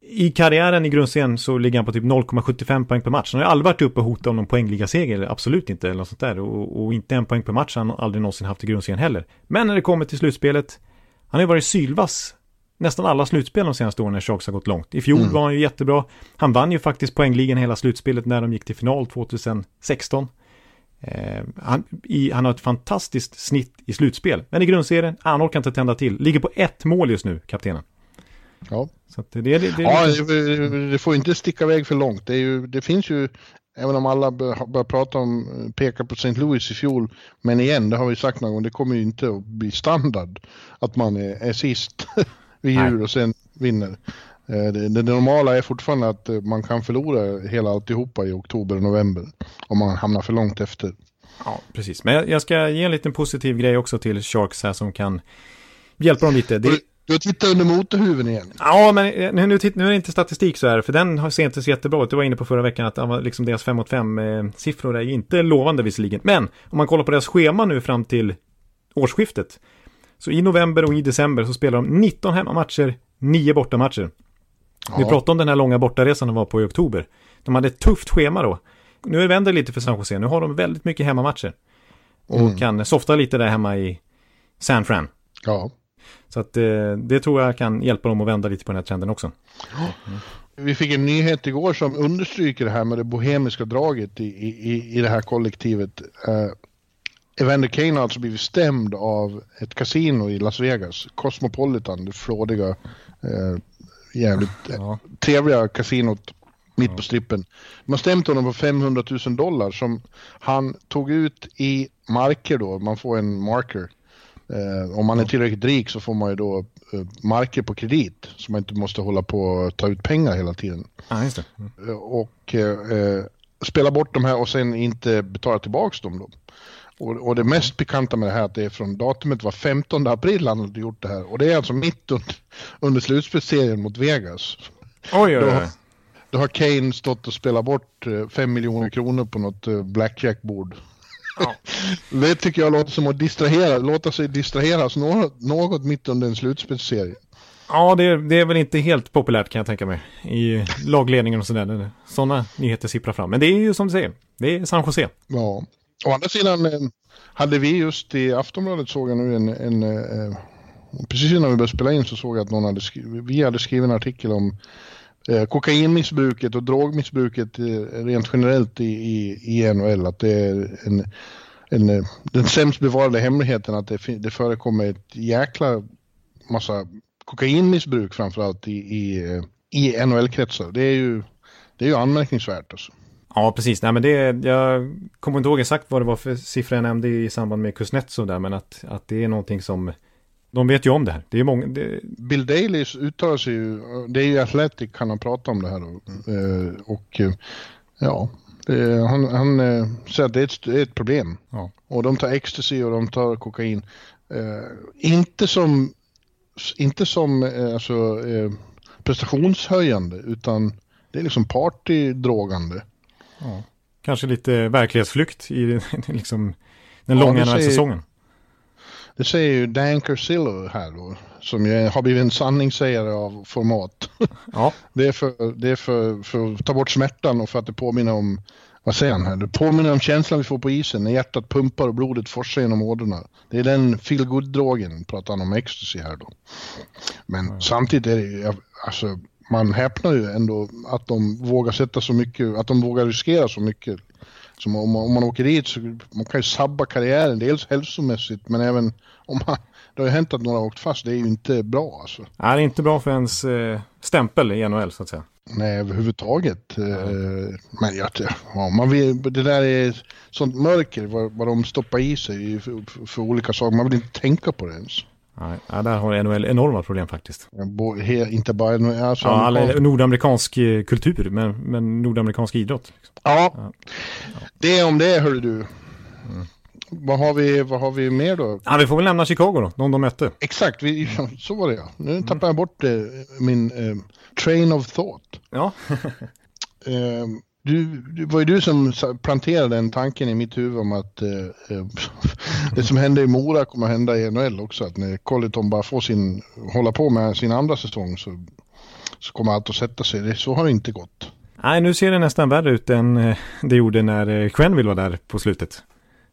I karriären i grundserien så ligger han på typ 0,75 poäng per match. Han har ju aldrig varit uppe och hotat om någon poängligaseger, absolut inte, eller något sånt där. Och, och, inte en poäng per match har han aldrig någonsin haft i grundserien heller. Men när det kommer till slutspelet, han har ju varit sylvass nästan alla slutspel de senaste åren när Sharks har gått långt. I fjol mm. var han ju jättebra. Han vann ju faktiskt poängligan hela slutspelet när de gick till final 2016. Eh, han, i, han, har ett fantastiskt snitt i slutspel. Men i grundserien, han orkar inte tända till. Ligger på ett mål just nu, kaptenen. Ja. Så det, det, det, ja, det får inte sticka iväg för långt. Det, ju, det finns ju, även om alla börjar prata om, peka på St. Louis i fjol, men igen, det har vi sagt någon gång, det kommer ju inte att bli standard att man är, är sist [laughs] vid jul och sen vinner. Eh, det, det, normala är fortfarande att eh, man kan förlora hela alltihopa i oktober och november om man hamnar för långt efter. Ja, precis. Men jag ska ge en liten positiv grej också till Sharks här som kan hjälpa dem lite. Det... Du har tittat under motorhuven igen. Ja, men eh, nu, nu, nu är det inte statistik så här, för den ser inte så jättebra ut. Du var inne på förra veckan att liksom deras 5 mot 5 eh, siffror är inte lovande visserligen. Men om man kollar på deras schema nu fram till årsskiftet. Så i november och i december så spelar de 19 hemmamatcher, 9 bortamatcher. Ja. Vi pratade om den här långa bortaresan de var på i oktober. De hade ett tufft schema då. Nu vänder det lite för San Jose. Nu har de väldigt mycket hemmamatcher. Och mm. kan softa lite där hemma i San Fran. Ja. Så att eh, det tror jag kan hjälpa dem att vända lite på den här trenden också. Mm. Vi fick en nyhet igår som understryker det här med det bohemiska draget i, i, i det här kollektivet. Evander Kane har alltså blivit stämd av ett kasino i Las Vegas, Cosmopolitan, det flådiga, eh, jävligt ja. trevliga kasinot mitt ja. på strippen. De har stämt honom på 500 000 dollar som han tog ut i marker då, man får en marker. Eh, om man är tillräckligt rik så får man ju då eh, marker på kredit så man inte måste hålla på och ta ut pengar hela tiden. Ja, just. Mm. Och eh, spela bort de här och sen inte betala tillbaka dem då. Och, och, det mest pikanta med det här är att det är från datumet var 15 april han hade gjort det här. Och det är alltså mitt under, under slutspelsserien mot Vegas. Oj, oj, oj. Då, då har Kane stått och spelat bort 5 eh, miljoner kronor på något eh, blackjackbord. Ja. [laughs] det tycker jag låter som att distrahera, låta sig distraheras något, något mitt under en slutspelsserie. Ja, det, det, är väl inte helt populärt kan jag tänka mig. I lagledningen och sådär. Sådana nyheter sipprar fram. Men det är ju som du säger. Det är San Jose. Ja. Å andra sidan eh, hade vi just i Aftonbladet såg jag nu en, en eh, precis innan vi började spela in så såg jag att någon hade skrivit, vi hade skrivit en artikel om eh, kokainmissbruket och drogmissbruket rent generellt i, i, i NHL. Att det är en, en, den sämst bevarade hemligheten att det, det förekommer ett jäkla massa kokainmissbruk framförallt i, i, i NHL-kretsar. Det är ju, det är ju anmärkningsvärt alltså. Ja, precis. Nej, men det, jag kommer inte ihåg exakt vad det var för siffra jag nämnde i samband med Kuznetsov där, men att, att det är någonting som de vet ju om det här. Det är många, det... Bill Daley uttalar sig ju, det är ju Athletic han har pratat om det här då. Mm. och eh, ja, det, han, han eh, säger att det är ett, det är ett problem. Ja. Och de tar ecstasy och de tar kokain. inte som, inte som alltså, prestationshöjande utan det är liksom partydrogande. Ja. Kanske lite verklighetsflykt i [laughs] liksom, den långa ja, säsongen. Det säger ju Dan Cursillo här då, som ju har blivit en sanningssägare av format. Ja. [laughs] det är, för, det är för, för att ta bort smärtan och för att det påminner om, vad säger han här, det påminner om känslan vi får på isen när hjärtat pumpar och blodet forsar genom ådrorna. Det är den feel drogen pratar han om ecstasy här då. Men mm. samtidigt är det alltså man häpnar ju ändå att de vågar sätta så mycket, att de vågar riskera så mycket. Som om, man, om man åker dit så man kan ju sabba karriären, dels hälsomässigt men även om man, det har ju hänt att några har åkt fast, det är ju inte bra alltså. Nej, det är inte bra för ens eh, stämpel i NHL så att säga. Nej, överhuvudtaget. Mm. Men jag, ja, man vill, det där är sånt mörker vad, vad de stoppar i sig för, för, för olika saker. Man vill inte tänka på det ens. Nej, där har NHL enorma problem faktiskt. Inte bara... Alltså, ja, nordamerikansk eh, kultur, men, men nordamerikansk idrott. Liksom. Ja. ja. det är om det, hörru du. Mm. Vad, har vi, vad har vi mer då? Ja, vi får väl nämna Chicago då, de de mötte. Exakt, vi, [laughs] så var det ja. Nu mm. tappar jag bort eh, min eh, train of thought. Ja. [laughs] eh, du, det var ju du som planterade den tanken i mitt huvud om att eh, eh [laughs] det som hände i Mora kommer att hända i NHL också. Att när Colleton bara får sin, hålla på med sin andra säsong så, så kommer allt att sätta sig. Det, så har det inte gått. Nej, nu ser det nästan värre ut än eh, det gjorde när Quenville eh, var där på slutet.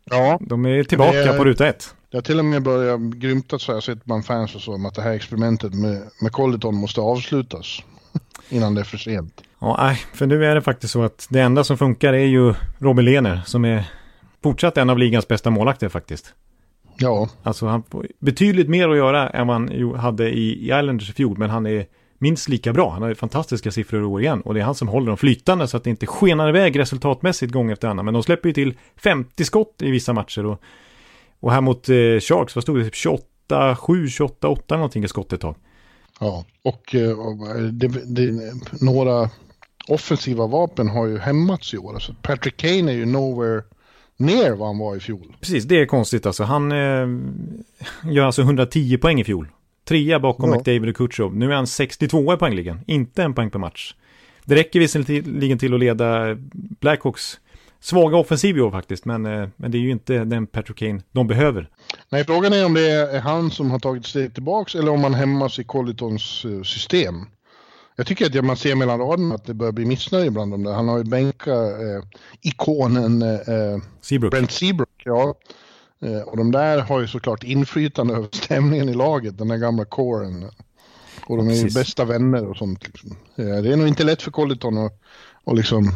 Ja. De är tillbaka det, på ruta ett. Det har till och med börjat grymta så jag sett bland fans och så om att det här experimentet med, med Colleton måste avslutas [laughs] innan det är för sent. Ja, nej, för nu är det faktiskt så att det enda som funkar är ju Robin Lehner som är fortsatt en av ligans bästa målakter faktiskt. Ja. Alltså han får betydligt mer att göra än han hade i, Islanders i fjol, men han är minst lika bra. Han har fantastiska siffror i år igen och det är han som håller dem flytande så att det inte skenar iväg resultatmässigt gång efter annan. Men de släpper ju till 50 skott i vissa matcher och, och här mot eh, Sharks, vad stod det? 28, 7, 28, 8 någonting i skottet ett tag. Ja, och, eh, och det, det, några offensiva vapen har ju hämmats i år. Alltså Patrick Kane är ju nowhere ner vad han var i fjol. Precis, det är konstigt alltså. Han eh, gör alltså 110 poäng i fjol. Trea bakom ja. McDavid och Kutjov. Nu är han 62 i poängligan, inte en poäng per match. Det räcker visserligen till att leda Blackhawks svaga offensiv i år faktiskt, men, eh, men det är ju inte den Patrick Kane de behöver. Nej, frågan är om det är han som har tagit steg tillbaks eller om han hämmas i Colletons eh, system. Jag tycker att man ser mellan raderna att det börjar bli missnöje bland dem där. Han har ju bänkat eh, ikonen eh, Seabrook. Brent Seabrook. Ja. Eh, och de där har ju såklart inflytande över [laughs] stämningen i laget, den där gamla kåren. Och de är ju bästa vänner och sånt. Liksom. Eh, det är nog inte lätt för Colleton att, att liksom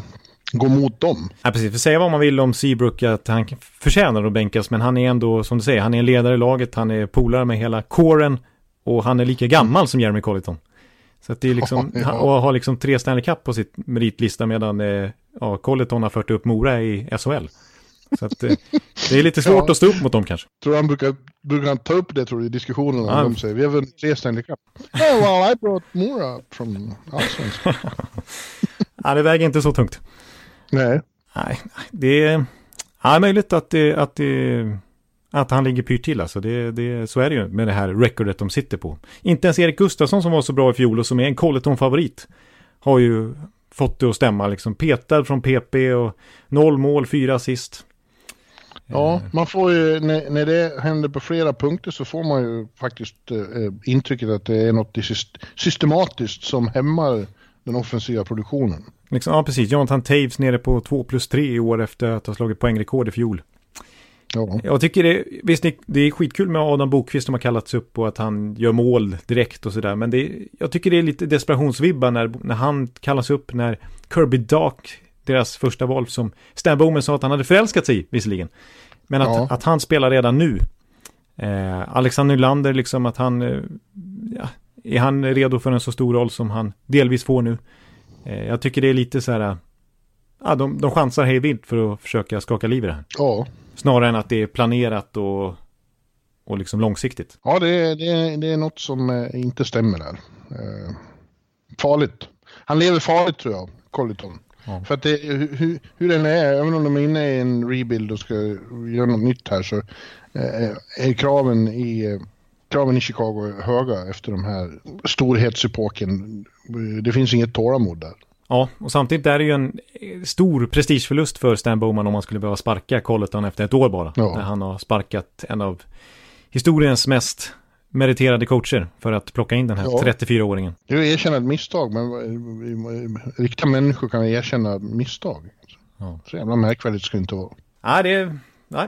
gå mot dem. Ja, precis. För säga vad man vill om Seabrook att han förtjänar att bänkas, men han är ändå, som du säger, han är en ledare i laget, han är polare med hela kåren och han är lika gammal som Jeremy Colleton. Så att det är liksom, [laughs] ja, ja. och har liksom tre Stanley Cup på sitt meritlista medan eh, ja, Colleton har fört upp Mora i SHL. Så att eh, det är lite [laughs] svårt ja. att stå upp mot dem kanske. Tror han brukar, brukar han ta upp det tror du i diskussionerna? Ja. De säger vi har vunnit tre Stanley Cup. [laughs] Oh, well, I brought Mora from Allsvenskan. ja, det väger inte så tungt. Nej. Nej, det är ja, möjligt att, det, att, det, att han ligger pyrt till. Alltså det, det, så är det ju med det här recordet de sitter på. Inte ens Erik Gustafsson som var så bra i fjol och som är en Colleton-favorit har ju fått det att stämma. Liksom petad från PP och noll mål, fyra assist. Ja, eh. man får ju, när, när det händer på flera punkter så får man ju faktiskt eh, intrycket att det är något systematiskt som hämmar den offensiva produktionen. Liksom, ja, precis. Jonathan Taves nere på 2 plus 3 i år efter att ha slagit poängrekord i fjol. Ja. Jag tycker det, visst det är skitkul med Adam Bokvist som har kallats upp och att han gör mål direkt och sådär. Men det, jag tycker det är lite desperationsvibbar när, när han kallas upp när Kirby Dark, deras första val som Stan Bowman sa att han hade förälskat sig i, visserligen. Men att, ja. att han spelar redan nu. Eh, Alexander Nylander, liksom att han, eh, ja, är han redo för en så stor roll som han delvis får nu? Eh, jag tycker det är lite så här, ja, de, de chansar hej vilt för att försöka skaka liv i det här. Ja. Snarare än att det är planerat och, och liksom långsiktigt. Ja, det är, det, det är något som eh, inte stämmer där. Eh, farligt. Han lever farligt tror jag, Colliton. Ja. För att det, hur, hur den är, även om de är inne i en rebuild och ska göra något nytt här så eh, är kraven i kraven i Chicago är höga efter de här storhetsepoken. Det finns inget tålamod där. Ja, och samtidigt är det ju en stor prestigeförlust för Stan Bowman om man skulle behöva sparka Colleton efter ett år bara. Ja. När han har sparkat en av historiens mest meriterade coacher för att plocka in den här ja. 34-åringen. Det är erkänna ett misstag, men riktiga människor kan erkänna misstag. Ja. Så jävla märkvärdigt ska det inte vara. Nej, det är... Nej.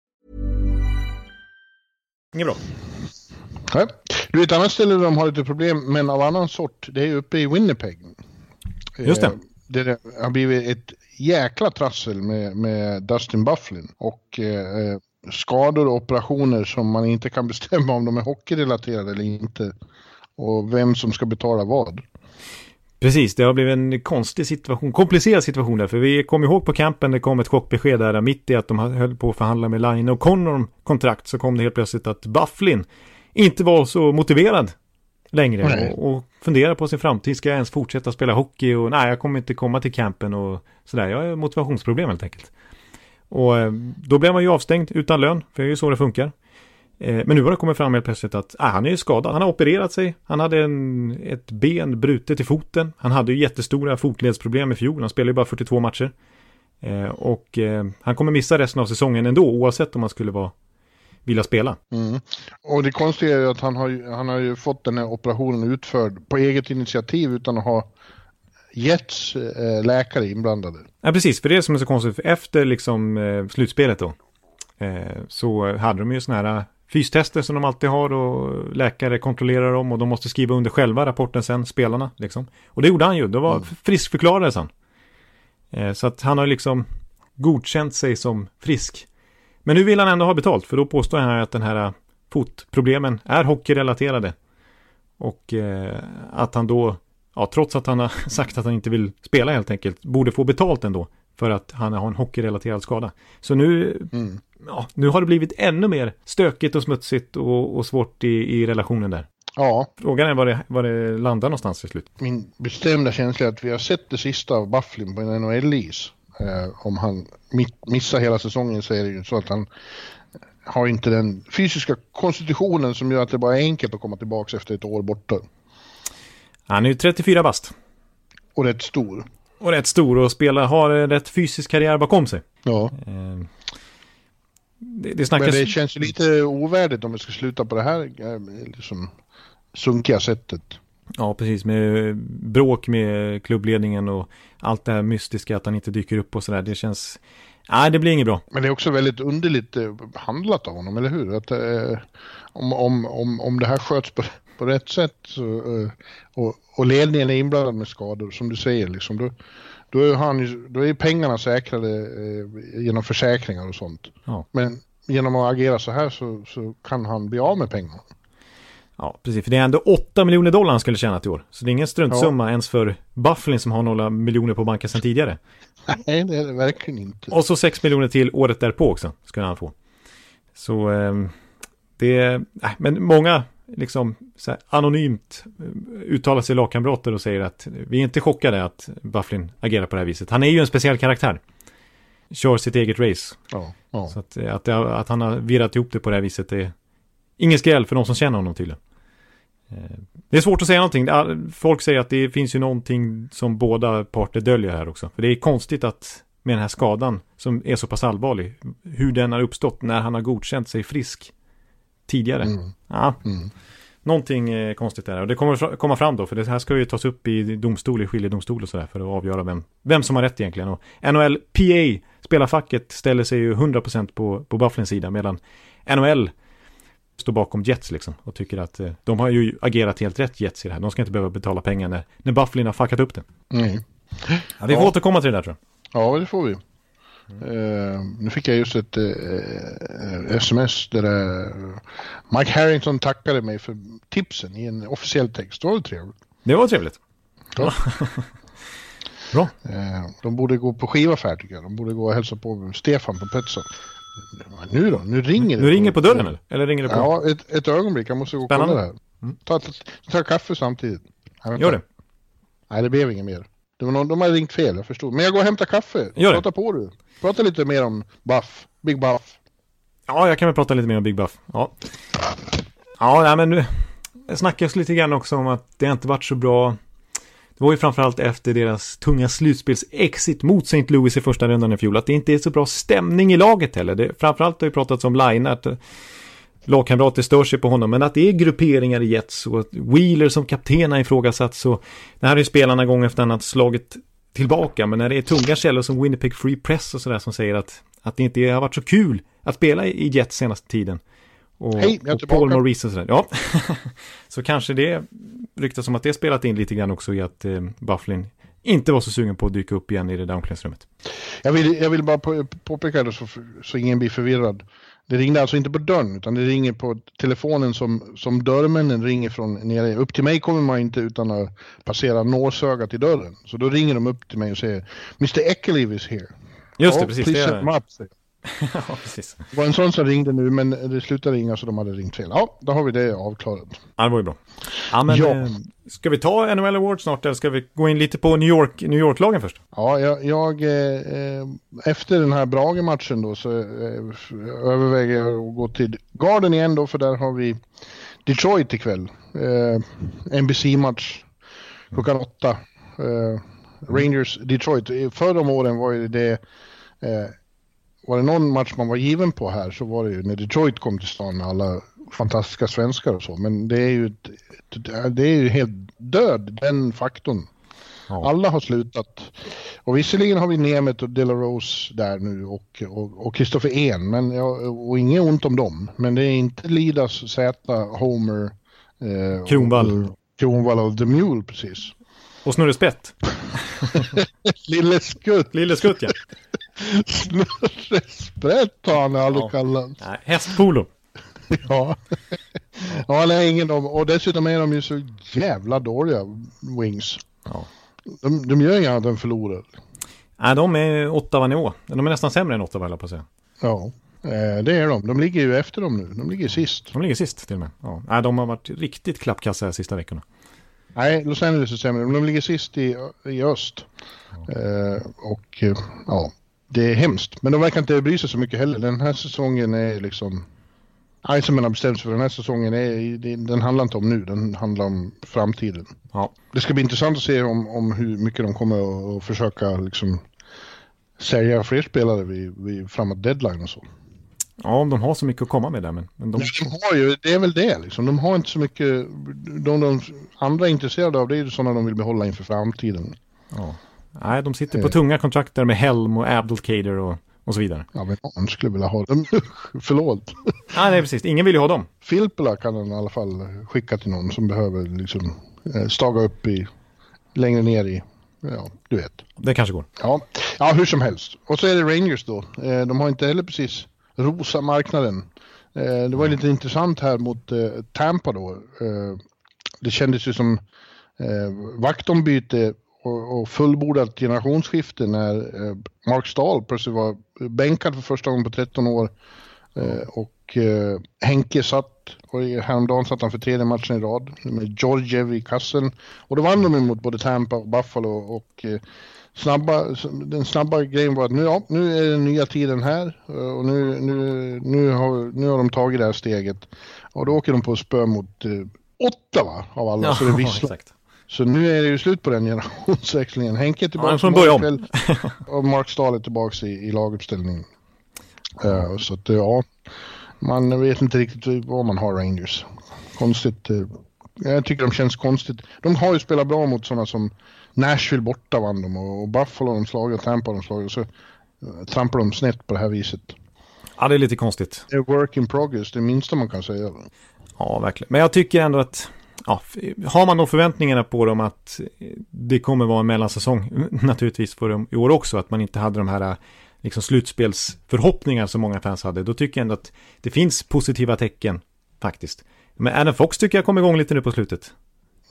Inget bra. Nej. Du vet, ett annat ställe där de har lite problem, men av annan sort, det är uppe i Winnipeg. Just det. Eh, det har blivit ett jäkla trassel med, med Dustin Bufflin. Och eh, skador och operationer som man inte kan [laughs] bestämma om de är hockeyrelaterade eller inte. Och vem som ska betala vad. Precis, det har blivit en konstig situation, komplicerad situation där. För vi kommer ihåg på campen, det kom ett chockbesked där mitt i att de höll på att förhandla med Line och Connor om kontrakt så kom det helt plötsligt att Bufflin inte var så motiverad längre och, och funderar på sin framtid. Ska jag ens fortsätta spela hockey? Och nej, jag kommer inte komma till campen och sådär. Jag har motivationsproblem helt enkelt. Och eh, då blev man ju avstängd utan lön, för det är ju så det funkar. Eh, men nu har det kommit fram helt plötsligt att ah, han är ju skadad. Han har opererat sig. Han hade en, ett ben brutet i foten. Han hade ju jättestora fotledsproblem i fjol. Han spelade ju bara 42 matcher. Eh, och han kommer missa resten av säsongen ändå, oavsett om han skulle vara vilja spela. Mm. Och det konstiga är ju att han har, han har ju fått den här operationen utförd på eget initiativ utan att ha getts eh, läkare inblandade. Ja, precis, för det är som är så konstigt, efter liksom eh, slutspelet då, eh, så hade de ju sådana här eh, fystester som de alltid har och läkare kontrollerar dem och de måste skriva under själva rapporten sen, spelarna liksom. Och det gjorde han ju, det var mm. friskförklarades han. Eh, så att han har liksom godkänt sig som frisk. Men nu vill han ändå ha betalt för då påstår han att den här äh, fotproblemen är hockeyrelaterade. Och eh, att han då, ja, trots att han har [laughs] sagt att han inte vill spela helt enkelt, borde få betalt ändå. För att han har en hockeyrelaterad skada. Så nu, mm. ja, nu har det blivit ännu mer stökigt och smutsigt och, och svårt i, i relationen där. Ja. Frågan är var det, var det landar någonstans till slut. Min bestämda känsla är att vi har sett det sista av Bufflin på en NHL-is. Eh, om han missar hela säsongen så är det ju så att han har inte den fysiska konstitutionen som gör att det bara är enkelt att komma tillbaka efter ett år borta. Han är ju 34 bast. Och rätt stor. Och rätt stor och spelar, har rätt fysisk karriär bakom sig. Ja. Eh, det, det snackas... Men det känns lite ovärdigt om vi ska sluta på det här eh, liksom, sunkiga sättet. Ja, precis. Med bråk med klubbledningen och allt det här mystiska att han inte dyker upp och sådär. Det känns... Nej, det blir inget bra. Men det är också väldigt underligt eh, handlat av honom, eller hur? Att, eh, om, om, om, om det här sköts på, på rätt sätt eh, och, och ledningen är inblandad med skador, som du säger, liksom, då, då, är, han, då är pengarna säkrade eh, genom försäkringar och sånt. Ja. Men genom att agera så här så, så kan han bli av med pengarna. Ja, precis. För det är ändå 8 miljoner dollar han skulle tjäna till år. Så det är ingen struntsumma ens för Bufflin som har några miljoner på banken sedan tidigare. [laughs] Nej, det är det verkligen inte. Och så 6 miljoner till året därpå också, skulle han få. Så eh, det är, äh, men många liksom här, anonymt eh, uttalar sig lagkamrater och säger att vi är inte chockade att Bufflin agerar på det här viset. Han är ju en speciell karaktär. Kör sitt eget race. Ja, ja. Så att, att, det, att han har virrat ihop det på det här viset är ingen skräll för de som känner honom tydligen. Eh, Det är svårt att säga någonting. Folk säger att det finns ju någonting som båda parter döljer här också. För det är konstigt att med den här skadan som är så pass allvarlig, hur den har uppstått när han har godkänt sig frisk tidigare. Mm. Ja, Mm. någonting eh, konstigt där. Och det kommer komma fram då, för det här ska ju tas upp i domstol, i skiljedomstol och sådär för att avgöra vem, vem som har rätt egentligen. Och NHL PA, spelarfacket, ställer sig ju 100% på, på Bufflins sida medan NHL står bakom Jets liksom och tycker att eh, de har ju agerat helt rätt Jets i det här. De ska inte behöva betala pengar när, när Bufflin har fuckat upp det. Nej. Ja, vi får Ja. återkomma till det där tror jag. Ja, det får vi. Eh, nu fick jag just ett eh, sms där eh, Mike Harrington tackade mig för tipsen i en officiell text. Det var väl trevligt. Det var trevligt. Ja. [laughs] Bra. De borde gå på skivaffär tycker jag. De borde gå och hälsa på Stefan på Petson. Nu då? Nu ringer det. Nu ringer på dörren eller? Eller ringer det på? Ja, ett, ett ögonblick. Jag måste gå och kolla det här. Mm. Ta, ta, ta kaffe samtidigt. Gör det. Nej, det blev inget mer. Det var någon, de har ringt fel, jag förstod. Men jag går och hämtar kaffe. Gör det. Prata på du. Prata lite mer om Buff. Big Buff. Ja, jag kan väl prata lite mer om Big Buff. Ja, ja nej, men nu det snackas lite grann också om att det inte varit så bra. Det var ju framförallt efter deras tunga slutspels-exit mot St. Louis i första rundan i fjol. Att det inte är så bra stämning i laget heller. Det, framförallt har ju pratats om Line, att lagkamrater stör sig på honom. Men att det är grupperingar i Jets och att Wheeler som kapten har ifrågasatts. Och det här är ju spelarna gång efter annan slagit tillbaka. Men när det är tunga källor som Winnipeg Free Press och sådär som säger att, att det inte har varit så kul att spela i Jets senaste tiden. Och, Hej, jag är och tillbaka. Paul Maurice och sådär. Ja, [laughs] så kanske det ryktas som att det spelat in lite grann också i att eh, Bufflin inte var så sugen på att dyka upp igen i det där omklädningsrummet. Jag vill, jag vill bara på, påpeka det så, så ingen blir förvirrad. Det ringde alltså inte på dörren utan det ringer på telefonen som, som dörrmännen ringer från nere. Upp till mig kommer man inte utan att passera nålsögat i dörren. Så då ringer de upp till mig och säger Mr Eckerliv is here. Just det, Ja, precis. Please Det, set him up. [laughs] ja, precis. Det var en sån som ringde nu men det slutade ringa så de hade ringt fel. Ja, då har vi det avklarat. Ja, det var ju bra. Ja, men Ja. Eh, ska vi ta NHL Award snart eller ska vi gå in lite på New York, New York-lagen först? Ja, jag, jag eh, eh, efter den här Brage-matchen då så eh, överväger jag att gå till Garden igen då för där har vi Detroit ikväll. Eh, NBC-match klockan åtta. Eh, Rangers Detroit. Eh, Förr om åren var ju det eh, var det någon match man var given på här så var det ju när Detroit kom till stan med alla fantastiska svenskar och så. Men det är ju, det är ju helt död den faktorn. Ja. Alla har slutat. Och visserligen har vi Nemeth och De La Rose där nu och, och, och Christopher En, men ja, och inget ont om dem. Men det är inte Lidas, Zäta, Homer, eh, Kronwall. Och, Kronwall och The Mule precis. Och Snurre Spett. [laughs] Lille Skutt, Lille Skutt ja. Snurre Sprätt har han aldrig Ja. kallat. Nej, hästpolo. Ja. ja, nej, ingen om. Och dessutom är de ju så jävla dåliga, Wings. Ja. De, de gör inget annat än förlorar. Nej, de är Ottawa nivå. De är nästan sämre än Ottawa, på att säga. Ja, eh, det är de. De ligger ju efter dem nu. De ligger sist. De ligger sist till och med. Ja. Nej, de har varit riktigt klappkassa de sista veckorna. Nej, Los Angeles är sämre. De ligger sist i, i öst. Eh, och eh, ja, det är hemskt. Men de verkar inte bry sig så mycket heller. Den här säsongen är liksom... Nej, som man har bestämt sig för den här säsongen, är, den handlar inte om nu, den handlar om framtiden. Ja. Det ska bli intressant att se om, om hur mycket de kommer att försöka liksom sälja fler spelare vid, vid framåt deadline och så. Ja, om de har så mycket att komma med där. Men, men de... de har ju, det är väl det liksom. De har inte så mycket, de, de andra är intresserade av det är ju sådana de vill behålla inför framtiden. Ja. Nej, de sitter på eh. tunga kontrakt där med Helm och Abdelkader och, och så vidare. Ja, men någon skulle vilja ha dem. [laughs] Förlåt. Nej, nej, precis. Ingen vill ju ha dem. Filppula kan den i alla fall skicka till någon som behöver liksom eh, staga upp i, längre ner i Ja, du vet. Det kanske går. Ja. ja, hur som helst. Och så är det Rangers då. Eh, de har inte heller precis rosa marknaden. Det var lite intressant här mot Tampa då. Det kändes ju som vaktombyte och fullbordat generationsskifte när Mark Stahl plötsligt var bänkad för första gången på 13 år. Och Henke satt och häromdagen satt han för tredje matchen i rad med Georgiev i kassen. Och då vann de mot både Tampa och Buffalo och eh, snabba, den snabba grejen var att nu, ja, nu är den nya tiden här eh, och nu, nu, nu, har, nu har de tagit det här steget. Och då åker de på spö mot eh, Ottawa av alla, ja, så det [laughs] visslar. Så nu är det ju slut på den generationsväxlingen. Henke är tillbaka ja, från början. [laughs] och Mark Stahl är tillbaka i, i laguppställningen. Uh, så att ja, man vet inte riktigt vad man har Rangers. Konstigt. Eh, jag tycker de känns konstigt. De har ju spelat bra mot sådana som Nashville borta vann de och Buffalo de slagit och Tampa de slagit. Så eh, trampar de snett på det här viset. Ja, det är lite konstigt. Det är work in progress, det minsta man kan säga. Ja, verkligen. Men jag tycker ändå att ja, har man då förväntningarna på dem att det kommer vara en mellansäsong, [laughs] naturligtvis för dem i år också, att man inte hade de här liksom slutspelsförhoppningar som många fans hade, då tycker jag ändå att det finns positiva tecken faktiskt. Men Adam Fox tycker jag kom igång lite nu på slutet.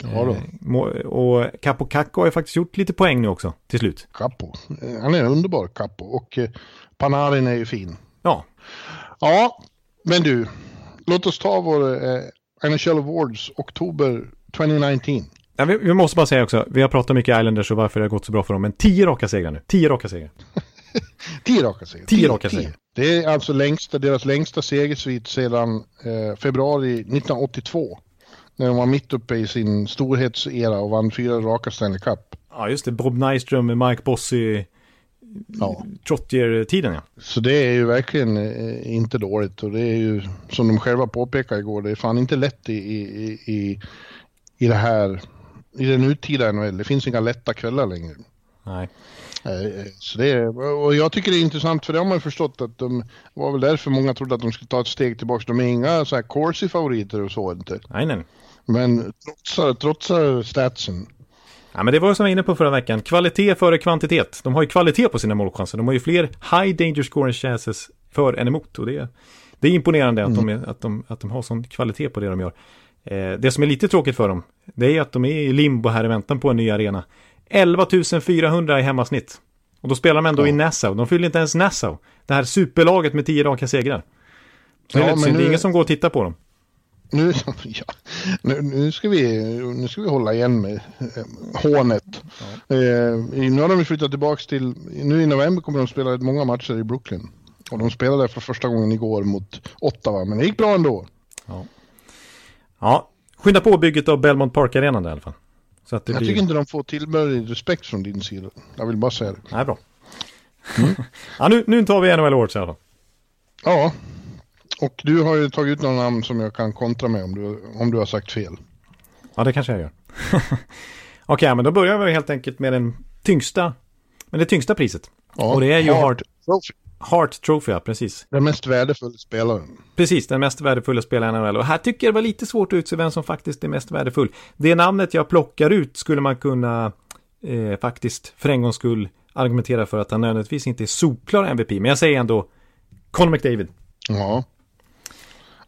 Ja då. Eh, och Capo Cacco har ju faktiskt gjort lite poäng nu också, till slut. Capo, eh, han är en underbar Capo och eh, Panarin är ju fin. Ja. Ja, men du, låt oss ta vår eh, NHL Awards oktober 2019. Ja, vi, vi, måste bara säga också, vi har pratat mycket Islanders och varför det har gått så bra för dem, men tio raka segrar nu. Tio raka segrar. [laughs] tio raka segrar. Tio raka segrar. Det är alltså längsta, deras längsta segersvit sedan eh, februari 1982. När de var mitt uppe i sin storhetsera och vann fyra raka Stanley Cup. Ja, just det. Bob Nyström med Mike Bossy. Ja. Trottier-tiden, ja. Så det är ju verkligen eh, inte dåligt. Och det är ju, som de själva påpekade igår, det är fan inte lätt i, i, i, i det här, i den nutida NHL. Det finns inga lätta kvällar längre. Nej. Eh, så det är, och jag tycker det är intressant för det har man ju förstått att de var väl därför många trodde att de skulle ta ett steg tillbaka. De är inga så här Corsi-favoriter och så inte. Nej, nej. Men trotsar, trotsar statsen. Ja, men det var som jag var inne på förra veckan. Kvalitet före kvantitet. De har ju kvalitet på sina målchanser. De har ju fler high danger scoring chances för än emot. Och det, det är imponerande mm. att, de, mm. att, de, att de har sån kvalitet på det de gör. Eh, det som är lite tråkigt för dem, det är att de är i limbo här i väntan på en ny arena. 11 400 i hemmasnitt. Och då spelar de ändå ja. i Nassau. De fyller inte ens Nassau. Det här superlaget med 10 raka segrar. Så ja, det, är men nu... det är ingen som går och tittar på dem. Nu, [laughs] ja, nu, nu, ska vi, nu ska vi hålla igen med eh, hånet. Ja. Eh, nu har de flyttat tillbaka till, nu i november kommer de spela många matcher i Brooklyn. Och de spelade för första gången igår mot Ottawa, men det gick bra ändå. Ja, ja skynda på bygget av Belmont Park-arenan i alla fall. Så att det jag blir... tycker inte de får tillbörlig respekt från din sida. Jag vill bara säga det. Nej, bra. Mm. [laughs] ja, nu, nu tar vi NHL Awards i alla fall. Ja, och du har ju tagit ut några namn som jag kan kontra med om du, om du har sagt fel. Ja, det kanske jag gör. [laughs] Okej, okay, men då börjar vi helt enkelt med den tyngsta, med det tyngsta priset. Ja, och det är ju Hart Trophy. Hart Trophy, ja, precis. Den mest värdefulla spelaren. Precis, den mest värdefulla spelaren i NHL. Och här tycker jag det var lite svårt att utse vem som faktiskt är mest värdefull. Det namnet jag plockar ut skulle man kunna eh, faktiskt för en gångs skull argumentera för att han nödvändigtvis inte är solklar MVP. Men jag säger ändå Conor McDavid. Ja.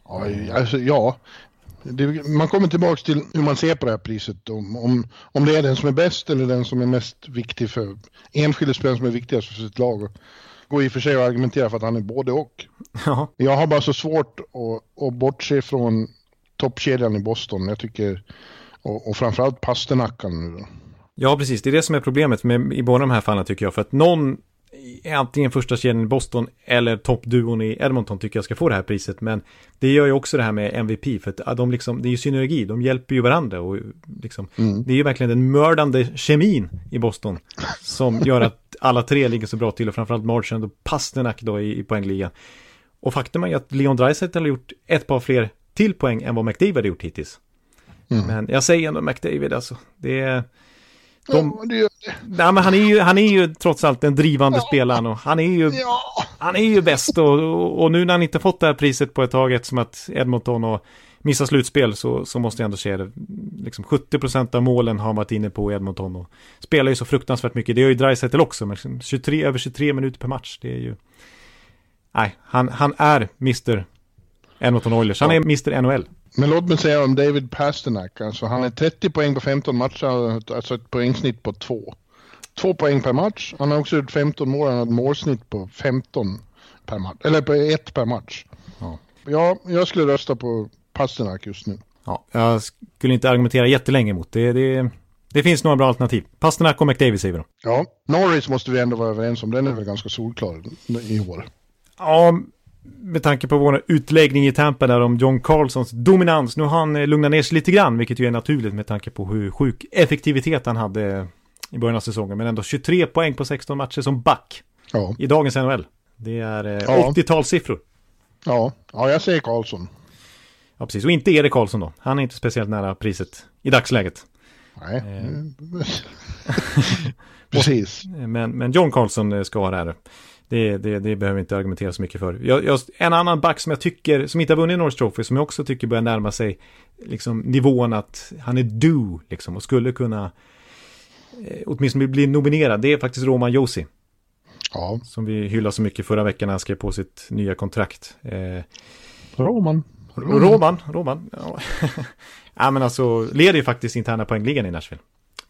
Ja, alltså, ja. Det, man kommer tillbaka till hur man ser på det här priset. Om, om, om det är den som är bäst eller den som är mest viktig för enskilda spelare som är viktigast för sitt lag går i och för sig att argumentera för att han är både och. Ja. Jag har bara så svårt att, att bortse från toppkedjan i Boston. Jag tycker, och, och framförallt Pasternackan nu. Ja, precis. Det är det som är problemet med, i båda de här fallen tycker jag. För att någon antingen första kedjan i Boston eller toppduon i Edmonton tycker jag ska få det här priset. Men det gör ju också det här med MVP, för att de liksom, det är ju synergi, de hjälper ju varandra och liksom, mm. det är ju verkligen den mördande kemin i Boston som gör att alla tre ligger så bra till och framförallt Marchand och Pasternak då i, i poängligan. Och faktum är ju att Leon Draisaitl har gjort ett par fler till poäng än vad McDavid har gjort hittills. Mm. Men jag säger ändå McDavid alltså. Det är... De, ja, det gör det. Nej, men han är, ju, han är ju trots allt den drivande ja. spelaren och han är ju, ja. han är ju bäst och, och, och, nu när han inte fått det här priset på ett tag eftersom att Edmonton och missar slutspel så, så måste jag ändå se det. Liksom 70% av målen har han varit inne på Edmonton och spelar ju så fruktansvärt mycket. Det gör ju Dreisaitl också, men 23, över 23 minuter per match, det är ju... Nej, han, han är Mr. Edmonton Oilers, han är Mr. NHL. Men låt mig säga om David Pasternak, alltså han är 30 poäng på 15 matcher, alltså ett poängsnitt på 2. Två poäng per match. Han har också gjort 15 mål, han har ett målsnitt på 15 per match, eller på 1 per match. Ja. ja, jag skulle rösta på Pasternak just nu. Ja, jag skulle inte argumentera jättelänge mot det. Det, det finns några bra alternativ. Pasternak och McDavid säger vi då. Ja, Norris måste vi ändå vara överens om. Den är väl ganska solklar i år. Ja, med tanke på vår utläggning i Tampa där om John Carlsons dominans. Nu har han eh, lugnat ner sig lite grann, vilket ju är naturligt med tanke på hur sjuk effektivitet han hade i början av säsongen. Men ändå 23 poäng på 16 matcher som back ja. i dagens NHL. Det är eh, ja. 80-talssiffror. Ja. ja, jag säger Karlsson. Ja, precis. Och inte Erik Karlsson då. Han är inte speciellt nära priset i dagsläget. Nej. Eh. [laughs] precis. Men, men John Carlsson eh, ska ha det här. Det, det, det behöver vi inte argumentera så mycket för. Jag, jag, en annan back som jag tycker, som inte har vunnit Norris Trophy, som jag också tycker börjar närma sig liksom, nivån att han är do, liksom, och skulle kunna eh, åtminstone bli nominerad, det är faktiskt Roman Josi. Ja. Som vi hyllade så mycket förra veckan när han skrev på sitt nya kontrakt. Eh, Roman. Roman, Roman. Ja. [laughs] ja men alltså, leder ju faktiskt interna poängligan i Nashville.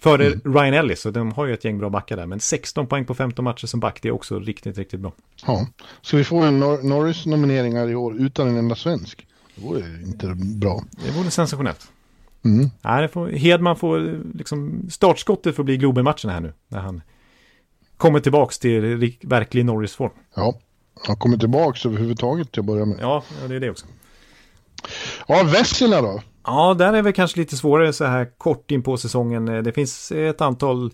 Före mm. Ryan Ellis, och de har ju ett gäng bra backar där. Men 16 poäng på 15 matcher som back, det är också riktigt, riktigt bra. Ja, ska vi få en Nor Norris-nomineringar i år utan en enda svensk? Det vore inte bra. Det vore sensationellt. Mm. Nej, får, Hedman får liksom startskottet för att bli Globen-matchen här nu. När han kommer tillbaks till verklig Norris-form. Ja, han kommer tillbaks överhuvudtaget till att börja med. Ja, det är det också. Ja, Vessina då? Ja, där är väl kanske lite svårare så här kort in på säsongen. Det finns ett antal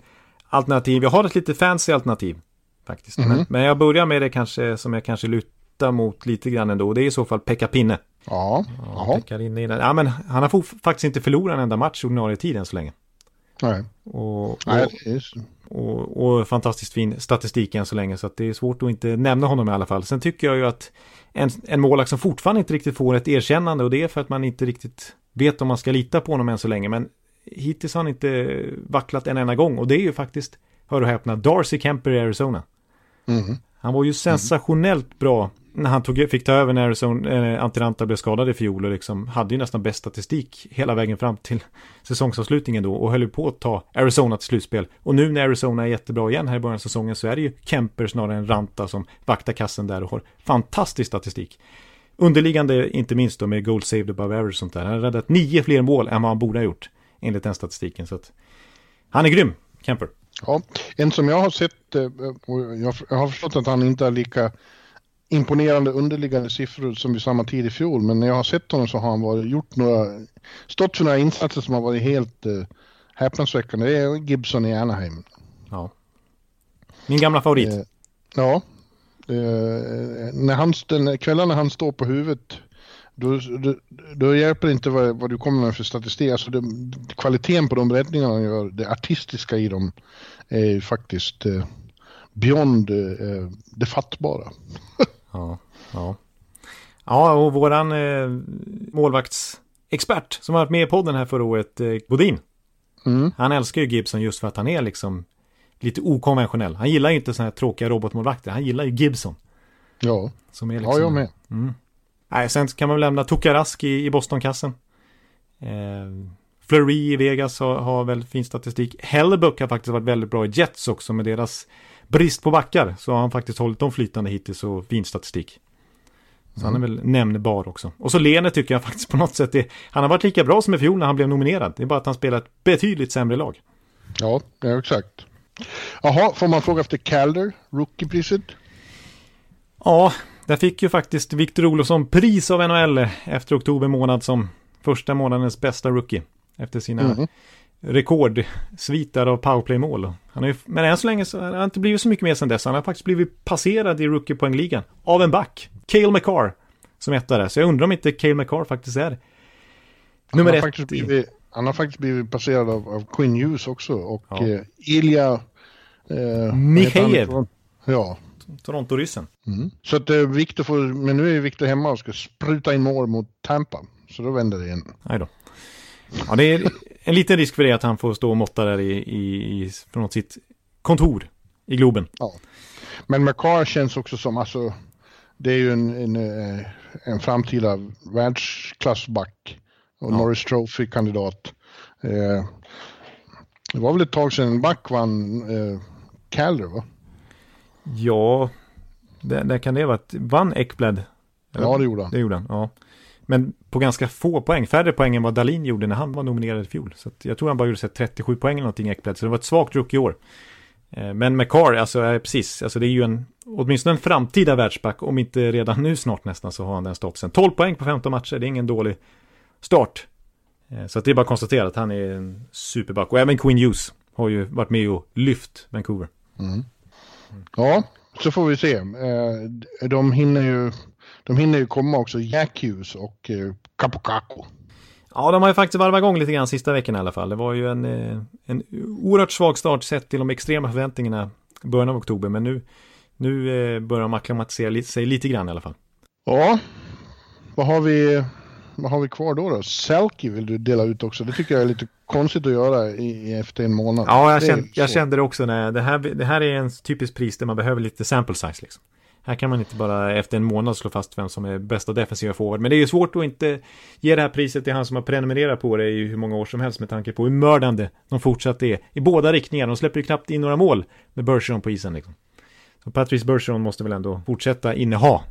alternativ. Jag har ett lite fancy alternativ faktiskt. Mm men, men, jag börjar med det kanske som jag kanske lutar mot lite grann ändå. Det är i så fall Pekka Pinne. Ja, ja, Pekka in i den. ja men han har faktiskt inte förlorat en enda match ordinarie tid än så länge. Nej. Och, och, Nej, och, och, fantastiskt fin statistik än så länge så att det är svårt att inte nämna honom i alla fall. Sen tycker jag ju att en, en målvakt som fortfarande inte riktigt får ett erkännande och det är för att man inte riktigt vet om man ska lita på honom än så länge. Men hittills har han inte vacklat en enda gång och det är ju faktiskt, hör och häpna, Darcy Kemper i Arizona. Mm. Han var ju sensationellt bra när han tog, fick ta över när Arizona, eh, Antiranta blev skadad i fjol och liksom hade ju nästan bäst statistik hela vägen fram till [laughs] säsongsavslutningen då och höll på att ta Arizona till slutspel. Och nu när Arizona är jättebra igen här i början av säsongen så är det ju Kemper snarare än Ranta som vaktar kassen där och har fantastisk statistik. Underliggande inte minst då med goal saved above average och sånt där. Han har räddat nio fler mål än vad han borde ha gjort enligt den statistiken. Så att han är grym, Kemper. Ja, en som jag har sett, eh, jag har förstått att han inte har lika imponerande underliggande siffror som vid samma tid i fjol. Men när jag har sett honom så har han varit, gjort några, stått för några insatser som har varit helt uh, häpnadsväckande. Det är Gibson i Anaheim. Ja. Min gamla favorit. Uh, ja. Uh, när han, den, kvällarna han står på huvudet då, då, då, hjälper det inte vad, vad, du kommer med för statistik. Alltså det, kvaliteten på de räddningarna han gör, det artistiska i dem är faktiskt eh, beyond eh, det fattbara. [laughs] Ja, ja. Ja, och våran eh, målvaktsexpert som har varit med i podden här förra året, eh, Bodin. Mm. Han älskar ju Gibson just för att han är liksom lite okonventionell. Han gillar ju inte sådana här tråkiga robotmålvakter. Han gillar ju Gibson. Ja, som är liksom, ja jag med. Mm. Nej, sen kan man väl lämna Tokarask i, i Bostonkassen. Eh, Fleury i Vegas har, har väldigt fin statistik. Hellebuck har faktiskt varit väldigt bra i Jets också med deras brist på backar så har han faktiskt hållit dem flytande hittills och fin statistik. Så mm. han är väl nämnbar också. Och så Lene tycker jag [laughs] faktiskt på något sätt är, han har varit lika bra som i fjol när han blev nominerad. Det är bara att han spelar ett betydligt sämre lag. Ja exakt. Jaha, får man fråga efter Calder, rookiepriset? Ja, där fick ju faktiskt Victor Olofsson pris av NHL efter oktober månad som första månadens bästa rookie. Efter sina mm. rekordsvitar av powerplay-mål. Han men än så länge så har han inte blivit så mycket mer sedan dess. Han har faktiskt blivit passerad i rookie-poängligan av en back. Cale McCarr som etta där. Så jag undrar om inte Cale McCarr faktiskt är nummer ett. Blivit, han har faktiskt blivit passerad av, av Quinn Hughes också och ja. eh, Ilja... Eh. Ja, Toronto-ryssen. Mm. Så att eh, Victor får, men nu är Victor hemma och ska spruta in mål mot Tampa. Så då vänder det igen. Nej då. Ja, det är en liten risk för det att han får stå och måtta där i, i, i, från sitt kontor i Globen. Ja. Men McCarr känns också som, alltså, det är ju en, en, eh, en framtida världsklassback och ja. Norris Trophy-kandidat. Eh, det var väl ett tag sedan en back vann eh, Calder, va? Ja, det, det kan det vara. Vann Ekblad? Ja, det gjorde han. Det gjorde han, ja. Men på ganska få poäng, färre poäng än vad Dalin gjorde när han var nominerad i fjol. Så jag tror han bara gjorde 37 poäng eller någonting Ekblad, så det var ett svagt rookie i år. Eh, men McCar, alltså precis, alltså det är ju en, åtminstone en framtida världsback, om inte redan nu snart nästan så har han den statusen. 12 poäng på 15 matcher, det är ingen dålig start. Eh, så det är bara att konstatera att han är en superback. Och även Queen Hughes har ju varit med och lyft Vancouver. Mm. Ja, så får vi se. Eh, de hinner ju, de hinner ju komma också, Jack Hughes och Capocaco. Ja, de har ju faktiskt varvat igång lite grann sista veckan i alla fall. Det var ju en, en oerhört svag start sett till de extrema förväntningarna i början av oktober. Men nu, nu börjar de acklimatisera sig lite grann i alla fall. Ja, vad har vi vad har vi kvar då? då? Selkie vill du dela ut också. Det tycker jag är lite konstigt att göra i, efter en månad. Ja, jag, kände, jag kände det också. När det, här, det här är en typisk pris där man behöver lite sample size. Liksom. Här kan man inte bara efter en månad slå fast vem som är bästa defensiva forward. Men det är ju svårt att inte ge det här priset till han som har prenumererat på det i hur många år som helst med tanke på hur mördande de fortsatt är i båda riktningar. De släpper ju knappt in några mål med Bergeron på isen. Liksom. Så Patrice Bergeron måste väl ändå fortsätta inneha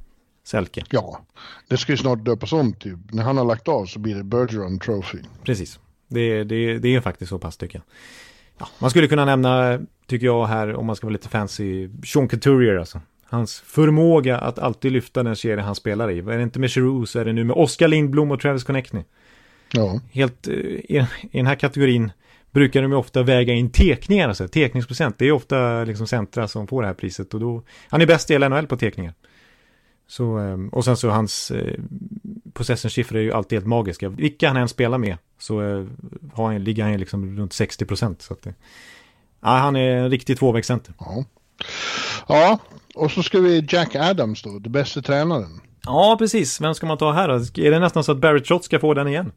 Selke. Ja, det ska ju snart döpas om typ. När han har lagt av så blir det Bergeron Trophy. Precis, det, det, det är faktiskt så pass tycker jag. Ja, man skulle kunna nämna, tycker jag här, om man ska vara lite fancy, Sean Couturier alltså. Hans förmåga att alltid lyfta den serie han spelar i. Är det inte med Giroux så är det nu med Oskar Lindblom och Travis Connectney. Ja. Helt, eh, i, i den här kategorin brukar de ju ofta väga in tekningar, alltså tekningsprocent. Det är ofta liksom centra som får det här priset och då, han är bäst i hela NHL på tekningar. Så, ehm, och sen så hans eh, possession-siffror är ju alltid helt magiska. Vilka han än spelar med så eh, har han, ligger han liksom runt 60 procent. Så att, ja, han är en riktig tvåvägscenter. Ja. ja, och så ska vi Jack Adams då, det bästa tränaren. Ja, precis. Vem ska man ta här då? Är det nästan så att Barrett Schott ska få den igen?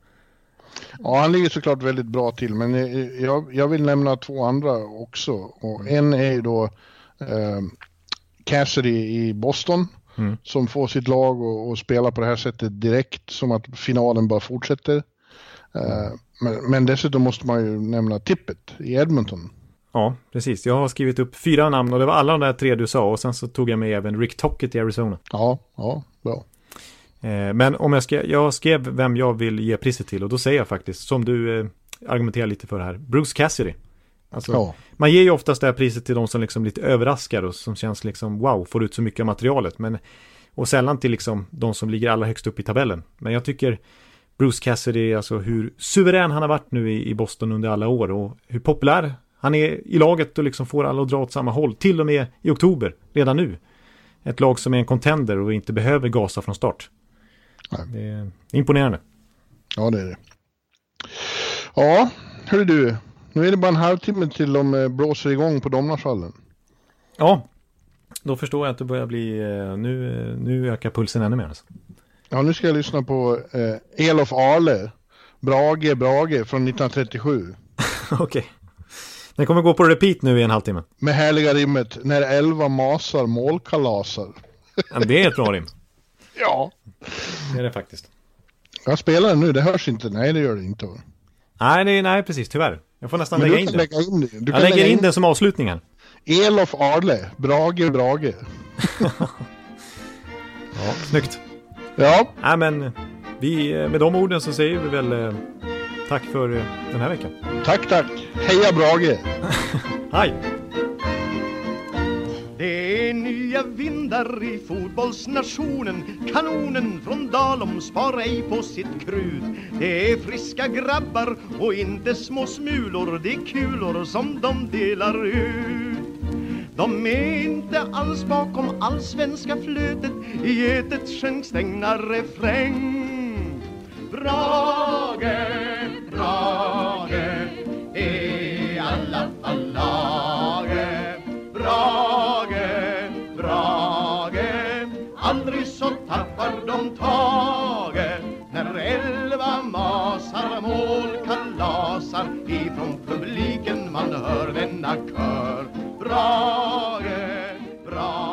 Ja, han ligger såklart väldigt bra till, men jag, jag vill nämna två andra också. Och en är ju då eh, Cassidy i Boston. Mm. Som får sitt lag att spela på det här sättet direkt, som att finalen bara fortsätter. Uh, men, men, dessutom måste man ju nämna Tippet i Edmonton. Ja, precis. Jag har skrivit upp fyra namn och det var alla de där tre du sa och sen så tog jag med även Rick Tockett i Arizona. Ja, ja, bra. Eh, men om jag ska, jag skrev vem jag vill ge priset till och då säger jag faktiskt, som du eh, argumenterar lite för här, Bruce Cassidy. Alltså, ja. Man ger ju oftast det här priset till de som liksom lite överraskar och som känns liksom wow, får ut så mycket av materialet. Men, och sällan till liksom de som ligger allra högst upp i tabellen. Men jag tycker Bruce Cassidy, alltså hur suverän han har varit nu i, i Boston under alla år och hur populär han är i laget och liksom får alla att dra åt samma håll. Till och med i oktober, redan nu. Ett lag som är en contender och inte behöver gasa från start. Nej. Det är imponerande. Ja, det är det. Ja, hörru du. Nu är det bara en halvtimme till de eh, blåser igång på Domnarsvallen. Ja, då förstår jag att det börjar bli, eh, nu, eh, nu ökar pulsen ännu mer. Alltså. Ja, nu ska jag lyssna på eh, Elof Ale, Brage Brage från 1937. [laughs] Okej. Okay. Den kommer gå på repeat nu i en halvtimme. Med härliga rimmet, när elva masar målkalasar. Det är ett bra rim. [laughs] ja. Det är det faktiskt. Jag spelar den nu, det hörs inte. Nej, det gör det inte. Nej, det, nej precis, tyvärr. Jag får nästan lägga in, lägga in. Du jag lägger in, in det som avslutningen. Elof Arle, Brage Brage. [laughs] ja, snyggt. Ja. Nej, men vi, med de orden så säger vi väl eh, tack för eh, den här veckan. Tack, tack. Heja Brage. [laughs] Hej. friska vindar i fotbollsnationen Kanonen från Dalom spar ej på sitt krut Det är friska grabbar och inte små smulor Det är kulor som de delar ut de är inte alls bakom allsvenska flötet i getets skönstängda refräng. Brage, Brage, i alla fall lage. Brage, Brage, aldrig så tappar de taget när elva masar mål kalasar ifrån publiken man hör denna kör. dagen bra